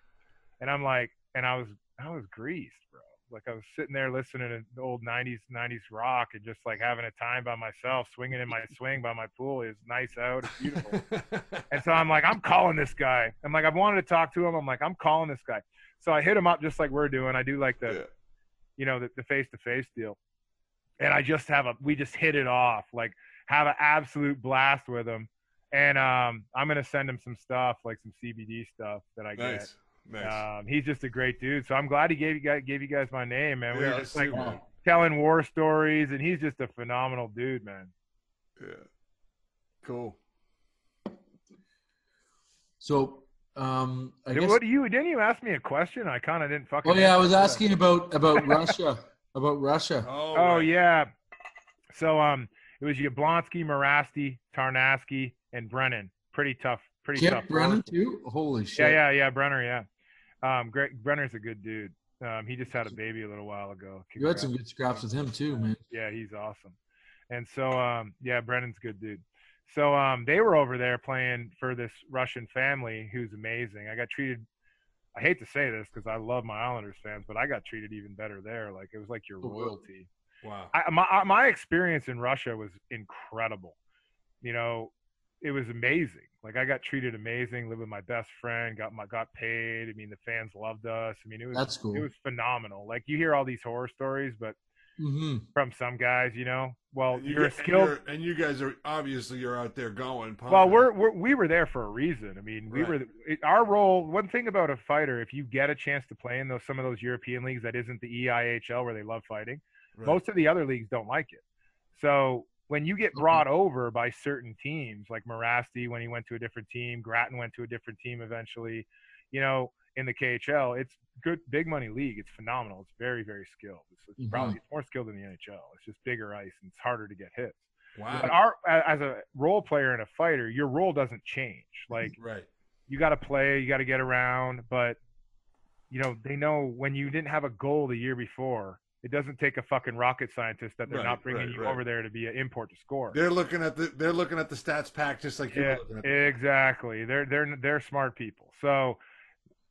and i'm like and i was i was greased bro like i was sitting there listening to old 90s 90s rock and just like having a time by myself swinging in my *laughs* swing by my pool it's nice out it's beautiful *laughs* and so I'm like, I'm calling this guy. I'm like, I've wanted to talk to him. I'm like, I'm calling this guy. So I hit him up just like we're doing. I do like the, Yeah. you know, the face to face deal. And I just have a, we just hit it off, like have an absolute blast with him. And um, I'm gonna send him some stuff, like some CBD stuff that I get. Nice. Nice. Um, he's just a great dude. So I'm glad he gave you guys gave you guys my name, man. We Yeah, were just like super. telling war stories, and he's just a phenomenal dude, man. yeah. Cool. so, um, I Hey, guess. what do you didn't you ask me a question? I kind of didn't fucking. Oh yeah, I answer was that. asking about about Russia. About Russia. Oh, Oh right. yeah. So um, it was Yablonski, Mirasty, Tarnasky, and Brennan. Pretty tough. Pretty Kip tough. Brennan too. Holy shit. Yeah, yeah, yeah. Brenner, yeah. Um, great. Brenner's a good dude. Um, he just had a baby a little while ago. You had some good scraps with him too, man. Yeah, he's awesome. And so um, yeah, Brennan's a good dude. So um, they were over there playing for this Russian family who's amazing. I got treated. I hate to say this because I love my Islanders fans, but I got treated even better there. Like it was like your Oh, royalty. Wow. I, my my experience in Russia was incredible. You know, it was amazing. Like I got treated amazing. Lived with my best friend. Got my got paid. I mean, the fans loved us. I mean, it was That's cool. it was phenomenal. Like you hear all these horror stories, but hmm from some guys, you know, well, And you you're a get- and skilled. you're- and you guys are obviously you're out there going. Well, we're, we're we were there for a reason. I mean, we Right. were it, our role. One thing about a fighter, if you get a chance to play in those some of those European leagues that isn't the EIHL where they love fighting, Right. most of the other leagues don't like it. So when you get brought over by certain teams, like Mirasty when he went to a different team, Grattan went to a different team eventually, you know, in the KHL, it's good, big money league. It's phenomenal. It's very, very skilled. It's, it's Mhm. probably it's more skilled than the NHL. It's just bigger ice and it's harder to get hits. wow. But our as a role player and a fighter, your role doesn't change. Like right. you got to play, you got to get around, but you know they know when you didn't have a goal the year before, it doesn't take a fucking rocket scientist that they're Right, not bringing right, you right. over there to be an import to score. They're looking at the they're looking at the stats pack just like you Yeah, looking at. the- exactly. They're they're they're smart people. So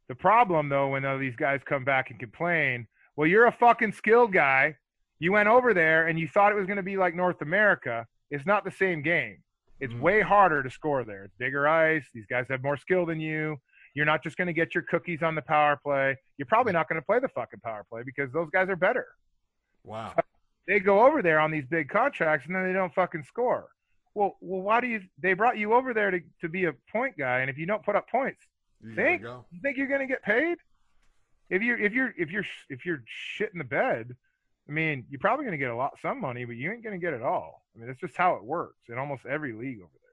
the problem though, when all these guys come back and complain, well, you're a fucking skilled guy. You went over there and you thought it was going to be like North America. It's not the same game. It's Mhm. way harder to score there. It's bigger ice. These guys have more skill than you. You're not just going to get your cookies on the power play. You're probably not going to play the fucking power play because those guys are better. Wow. They go over there on these big contracts and then they don't fucking score. Well, well, why do you? They brought you over there to, to be a point guy, and if you don't put up points, You Think? go. you think you're going to get paid? If you're if you're if you're if you're shit in the bed, I mean, you're probably going to get a lot some money, but you ain't going to get it all. I mean, that's just how it works in almost every league over there.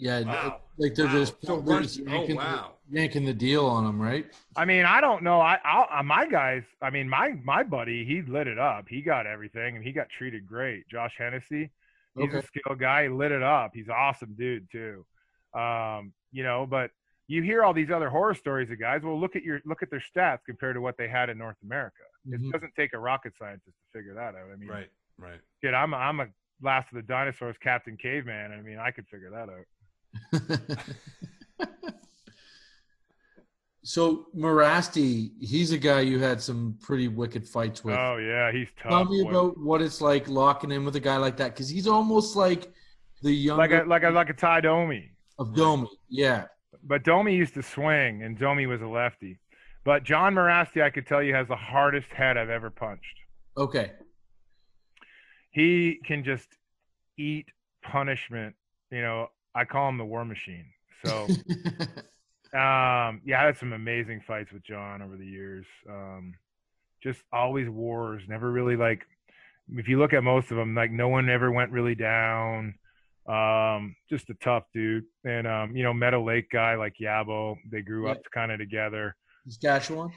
Yeah, Wow. like they're Wow. just So they're Russ- just oh yanking, wow. yanking the deal on them, right? I mean, I don't know. I, I, my guys. I mean, my my buddy, he lit it up. He got everything, and he got treated great. Josh Hennessy, he's a Okay. skilled guy. He lit it up. He's an awesome dude too. Um, you know, but you hear all these other horror stories of guys. Well, look at your look at their stats compared to what they had in North America. Mhm. It doesn't take a rocket scientist to figure that out. I mean, Right. Right. kid, I'm a, I'm a last of the dinosaurs, Captain Caveman. I mean, I could figure that out. *laughs* so Mirasty, he's a guy you had some pretty wicked fights with. Oh yeah, he's tough. Tell me boy. about what it's like locking in with a guy like that because he's almost like the younger like a like a like a Ty Domi. of Domi. Yeah. But Domi used to swing, and Domi was a lefty. But John Mirasty, I could tell you, has the hardest head I've ever punched. Okay. He can just eat punishment. You know, I call him the War Machine. So, *laughs* um, yeah, I had some amazing fights with John over the years. Um, just always wars. Never really like. If you look at most of them, like no one ever went really down. Um, just a tough dude, and um, you know, Meadow Lake guy like Yabo. They grew up kind of together. Saskatchewan.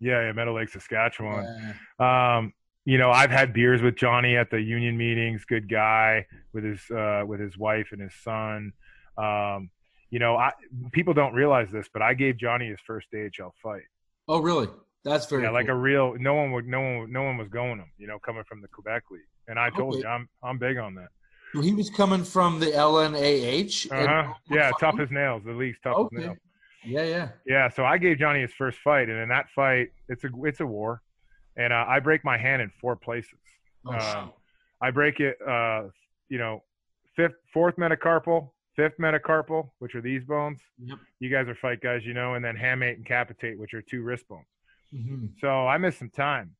Yeah, yeah, Meadow Lake, Saskatchewan. Yeah. Um, you know, I've had beers with Johnny at the union meetings. Good guy with his uh, with his wife and his son. Um, you know, I people don't realize this, but I gave Johnny his first AHL fight. Oh, really? That's very yeah, like a real. No one would. No one. No one was going him. You know, coming from the Quebec League. And I told Okay. you, I'm I'm big on that. So he was coming from the LNAH. Uh and- huh. Yeah, tough as nails. The league's tough as Okay. nails. Yeah, yeah. Yeah, so I gave Johnny his first fight, and in that fight, it's a it's a war, and uh, I break my hand in four places. Oh, Uh. I break it, uh, you know, fifth, fourth metacarpal, fifth metacarpal, which are these bones. Yep. You guys are fight guys, you know, and then hamate and capitate, which are two wrist bones. Mhm. So I missed some time,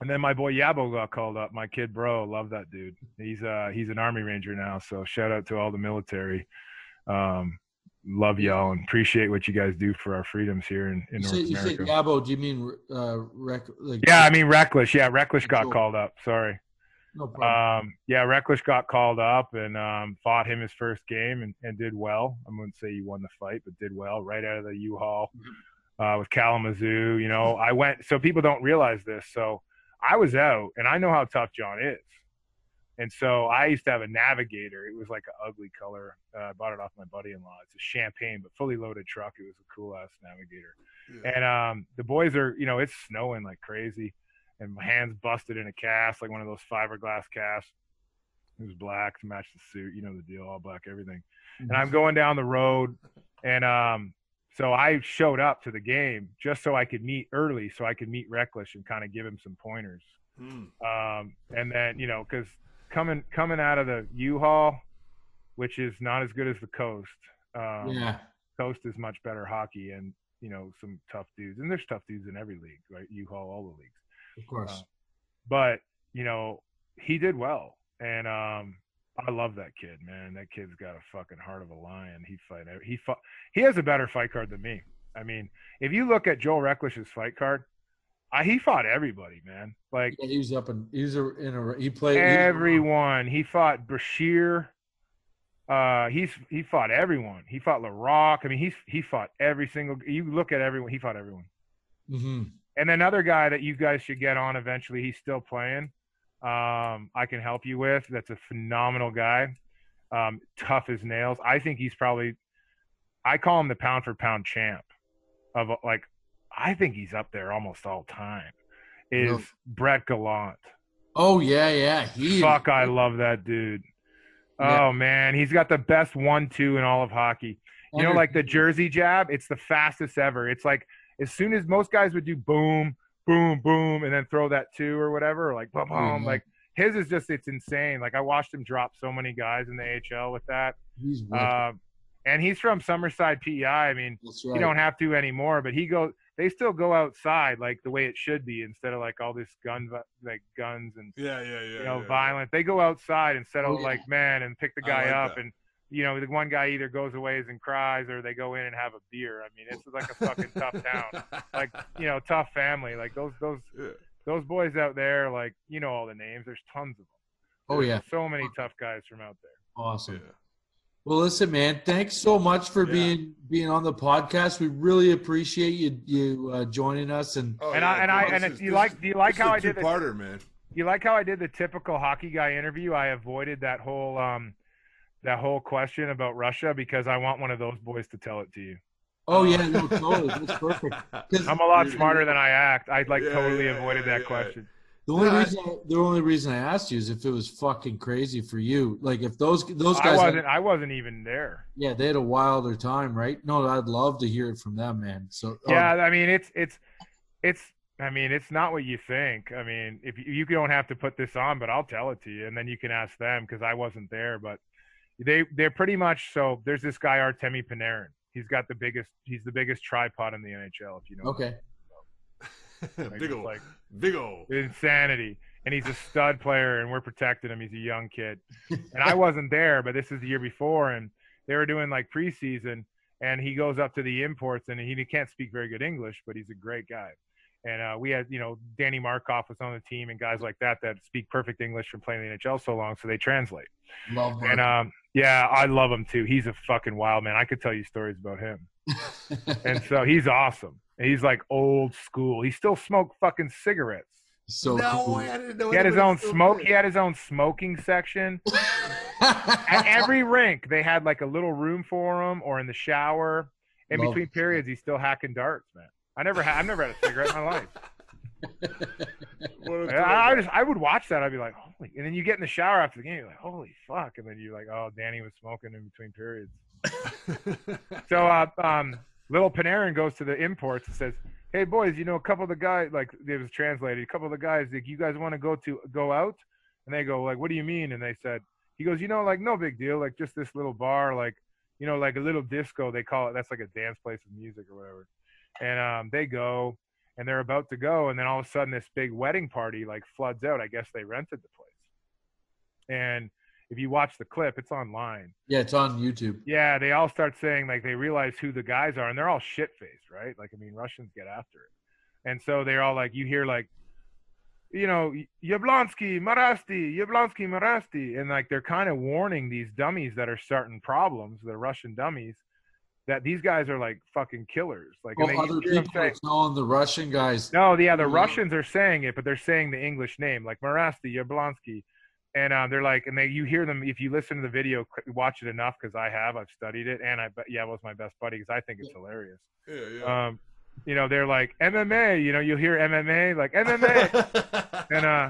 and then my boy Yabo got called up. My kid, bro, love that dude. He's uh he's an army ranger now. So shout out to all the military. Um, love y'all and appreciate what you guys do for our freedoms here in, in You North say, you say America. Yabo? Do you mean uh, rec? Like, Yeah, I mean Reckless. Yeah, Reckless got called up. Sorry. no problem. Um, yeah, Reckless got called up and um, fought him his first game and, and did well. I wouldn't say he won the fight, but did well right out of the UHL uh, with Kalamazoo. You know, I went. So people don't realize this. So I was out, and I know how tough John is. And so I used to have a Navigator. It was like an ugly color. Uh, I bought it off my buddy-in-law. It's a champagne but fully loaded truck. It was a cool ass Navigator. Yeah. And um, the boys are, you know, it's snowing like crazy, and my hands busted in a cast, like one of those fiberglass casts. It was black to match the suit. You know the deal, all black, everything. Mm-hmm. And I'm going down the road, and um, so I showed up to the game just so I could meet early, so I could meet Reckless and kind of give him some pointers. Hmm. Um, and then you know, because coming coming out of the UHL, which is not as good as the Coast. Um, yeah. Coast is much better hockey, and you know some tough dudes, and there's tough dudes in every league, right? UHL, all the leagues. Of course. But you know, he did well, and um, I love that kid, man. That kid's got a fucking heart of a lion. He fight. He fought. He has a better fight card than me. I mean, if you look at Joel Rechlicz's fight card, I, he fought everybody, man. Like Yeah, he was up in. He was a, in a. He played. everyone. He fought Bashir. Uh, he's he fought everyone. He fought LaRock. I mean, he's he fought every single. You look at everyone. He fought everyone. Mhm. And another guy that you guys should get on eventually. He's still playing. Um, I can help you with. That's a phenomenal guy. Um, tough as nails. I think he's probably. I call him the pound for pound champ. Of like, I think he's up there almost all time. Is Really? Brett Gallant. Oh yeah, yeah. He. Fuck, I love that dude. Yeah. Oh man, he's got the best one-two in all of hockey. You know, like the jersey jab, it's the fastest ever. It's like as soon as most guys would do boom, boom, boom, and then throw that two or whatever, or like boom, boom. Mhm. Like his is just it's insane. Like I watched him drop so many guys in the AHL with that. He's. Um, and he's from Summerside, PEI. I mean, right. you don't have to anymore, but he go. They still go outside like the way it should be instead of like all this gun, like guns and Yeah, yeah, yeah. you know, yeah. violent. They go outside and settle Oh, yeah. like men and pick the guy like up, that. and you know, the one guy either goes away and cries, or they go in and have a beer. I mean, it's like a fucking tough town, *laughs* like you know, tough family. Like those those Yeah. those boys out there, like you know all the names. There's tons of them. Oh yeah. so many tough guys from out there. Awesome. Yeah. Well, listen, man. Thanks so much for Yeah. being being on the podcast. We really appreciate you you uh, joining us. And Oh, and yeah, I and I and this if you this like, do you like how a I did the two-parter, man. you like how I did the typical hockey guy interview? I avoided that whole um that whole question about Russia because I want one of those boys to tell it to you. oh yeah, no, totally, that's perfect. *laughs* I'm a lot smarter than I act. I like Yeah, totally yeah, avoided yeah, that yeah. question. The only No, reason I, the only reason I asked you is if it was fucking crazy for you. Like if those those guys, had- wasn't. I wasn't even there. yeah, they had a wilder time, right? No, I'd love to hear it from them, man. So oh, Yeah, I mean, it's it's it's. I mean, it's not what you think. I mean, if you, you don't have to put this on, but I'll tell it to you, and then you can ask them because I wasn't there. But they they're pretty much so. There's this guy Artemi Panarin. He's got the biggest. He's the biggest tripod in the NHL. If you know. okay, *laughs* Like, big just ol', like- big ol'. insanity. And he's a stud player, and we're protecting him. He's a young kid, and I *laughs* wasn't there, but this is the year before, and they were doing like preseason, and he goes up to the imports, and he can't speak very good English, but he's a great guy. And uh, we had, you know, Danny Markov was on the team, and guys like that that speak perfect English from playing the NHL so long, so they translate. love And um, yeah, I love him too. He's a fucking wild man. I could tell you stories about him. *laughs* And so he's awesome. And he's like old school. He still smoked fucking cigarettes. so no, cool. I didn't know. He had his own smoke. did. He had his own smoking section. At *laughs* every rink, they had like a little room for him, or in the shower. In Love between it. periods, he's still hacking darts, man. I never had. I've never had a cigarette in my life. What a I, I just I would watch that. I'd be like, holy. And then you get in the shower after the game, you're like, holy fuck. And then you're like, oh, Danny was smoking in between periods. *laughs* So, uh, um, little Panarin goes to the imports and says, "Hey boys, you know a couple of the guys like it was translated. A couple of the guys like you guys want to go to go out?" And they go like, "What do you mean?" And they said, "He goes, you know, like no big deal, like just this little bar, like you know, like a little disco. They call it. That's like a dance place with music or whatever." And um, they go and they're about to go, and then all of a sudden this big wedding party like floods out. I guess they rented the place, and if you watch the clip, it's online. yeah, it's on YouTube. Yeah, they all start saying like they realize who the guys are, and they're all shit faced, right? Like I mean, Russians get after it, and so they're all like, you hear like, you know, Yablonski, Mirasty, Yablonski, Mirasty, and like they're kind of warning these dummies that are starting problems, the Russian dummies, that these guys are like fucking killers. Like, Well, they other people say- telling the Russian guys. no, yeah, the. Russians are saying it, but they're saying the English name, like Mirasty, Yablonski. And um, they're like, and they you hear them if you listen to the video, watch it enough because I have, I've studied it, and I, but yeah, it was my best buddy because I think it's hilarious. yeah, yeah. Um, you know, they're like MMA, you know, you'll hear MMA, like MMA, *laughs* and uh,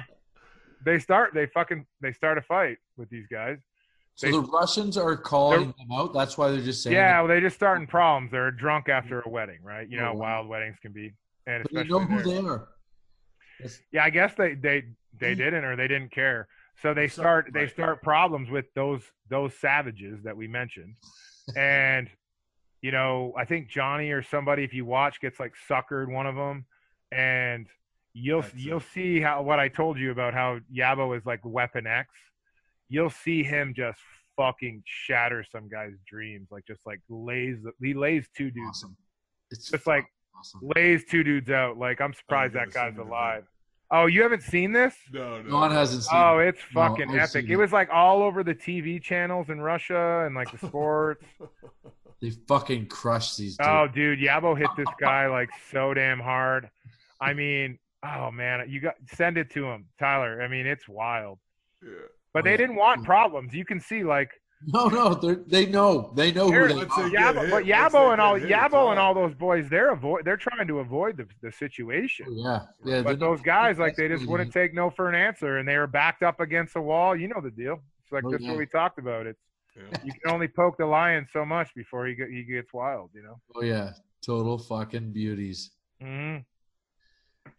they start they fucking they start a fight with these guys. So They- the Russians are calling them out. That's why they're just saying. Yeah, it. well, they just starting problems. They're drunk after a wedding, right? You know Oh, how wow. wild weddings can be, and But you know who there. they are. Yeah, I guess they they they Mm. didn't or they didn't care. So they start they start problems with those those savages that we mentioned, *laughs* and you know I think Johnny or somebody if you watch gets like suckered one of them, and you'll That's you'll it. see how what I told you about how Yabo is like Weapon X. You'll see him just fucking shatter some guy's dreams, like just like lays he lays two dudes awesome. It's Just like- awesome. lays two dudes out. Like I'm surprised that guy's alive. Oh, you haven't seen this? No, no. John hasn't seen. Oh, it's fucking I've epic. It it. was like all over the TV channels in Russia and like the *laughs* sports. They fucking crushed these. Dudes. oh, dude, Yabo hit this guy like so damn hard. I mean, oh man, you got send it to him, Tyler. I mean, it's wild. Yeah. But Oh, they yeah. didn't want mm. problems. You can see like No, no, they're, they know. They know who they are. get Yabo, but Yabo and all Yabo and all those boys, they're avoid they're trying to avoid the, the situation. Oh, yeah, yeah. But those guys, like, they just wouldn't take no for an answer, and they were backed up against a wall. You know the deal. It's like Oh, that's yeah. what we talked about. It's Yeah. you can only poke the lion so much before he get, he gets wild. You know. Oh yeah, total fucking beauties. Mm-hmm.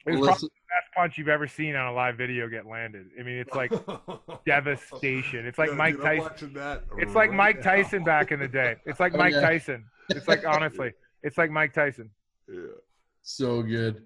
It Well, was probably listen- the best punch you've ever seen on a live video get landed. I mean, it's like *laughs* devastation. It's like Yeah, Mike dude, Tyson. watching that It's like Mike now. Tyson back in the day. It's like Oh, Mike yeah. Tyson. It's like *laughs* honestly, it's like Mike Tyson. Yeah. so good.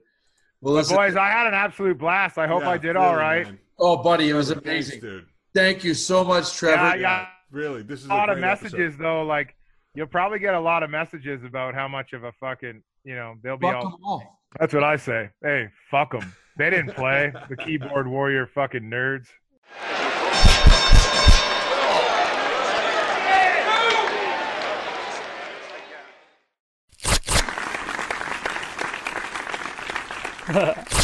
Well, listen, boys, I had an absolute blast. I hope Yeah, I did really, all right. man. oh, buddy, it was Thanks, amazing. dude. Thank you so much, Trevor. Yeah, Yeah, yeah. really. This is a lot of great episode. messages though. Like you'll probably get a lot of messages about how much of a fucking you know they'll be Fuck all. 'em all. That's what I say. Hey, fuck them. They didn't play. the keyboard warrior fucking nerds. *laughs*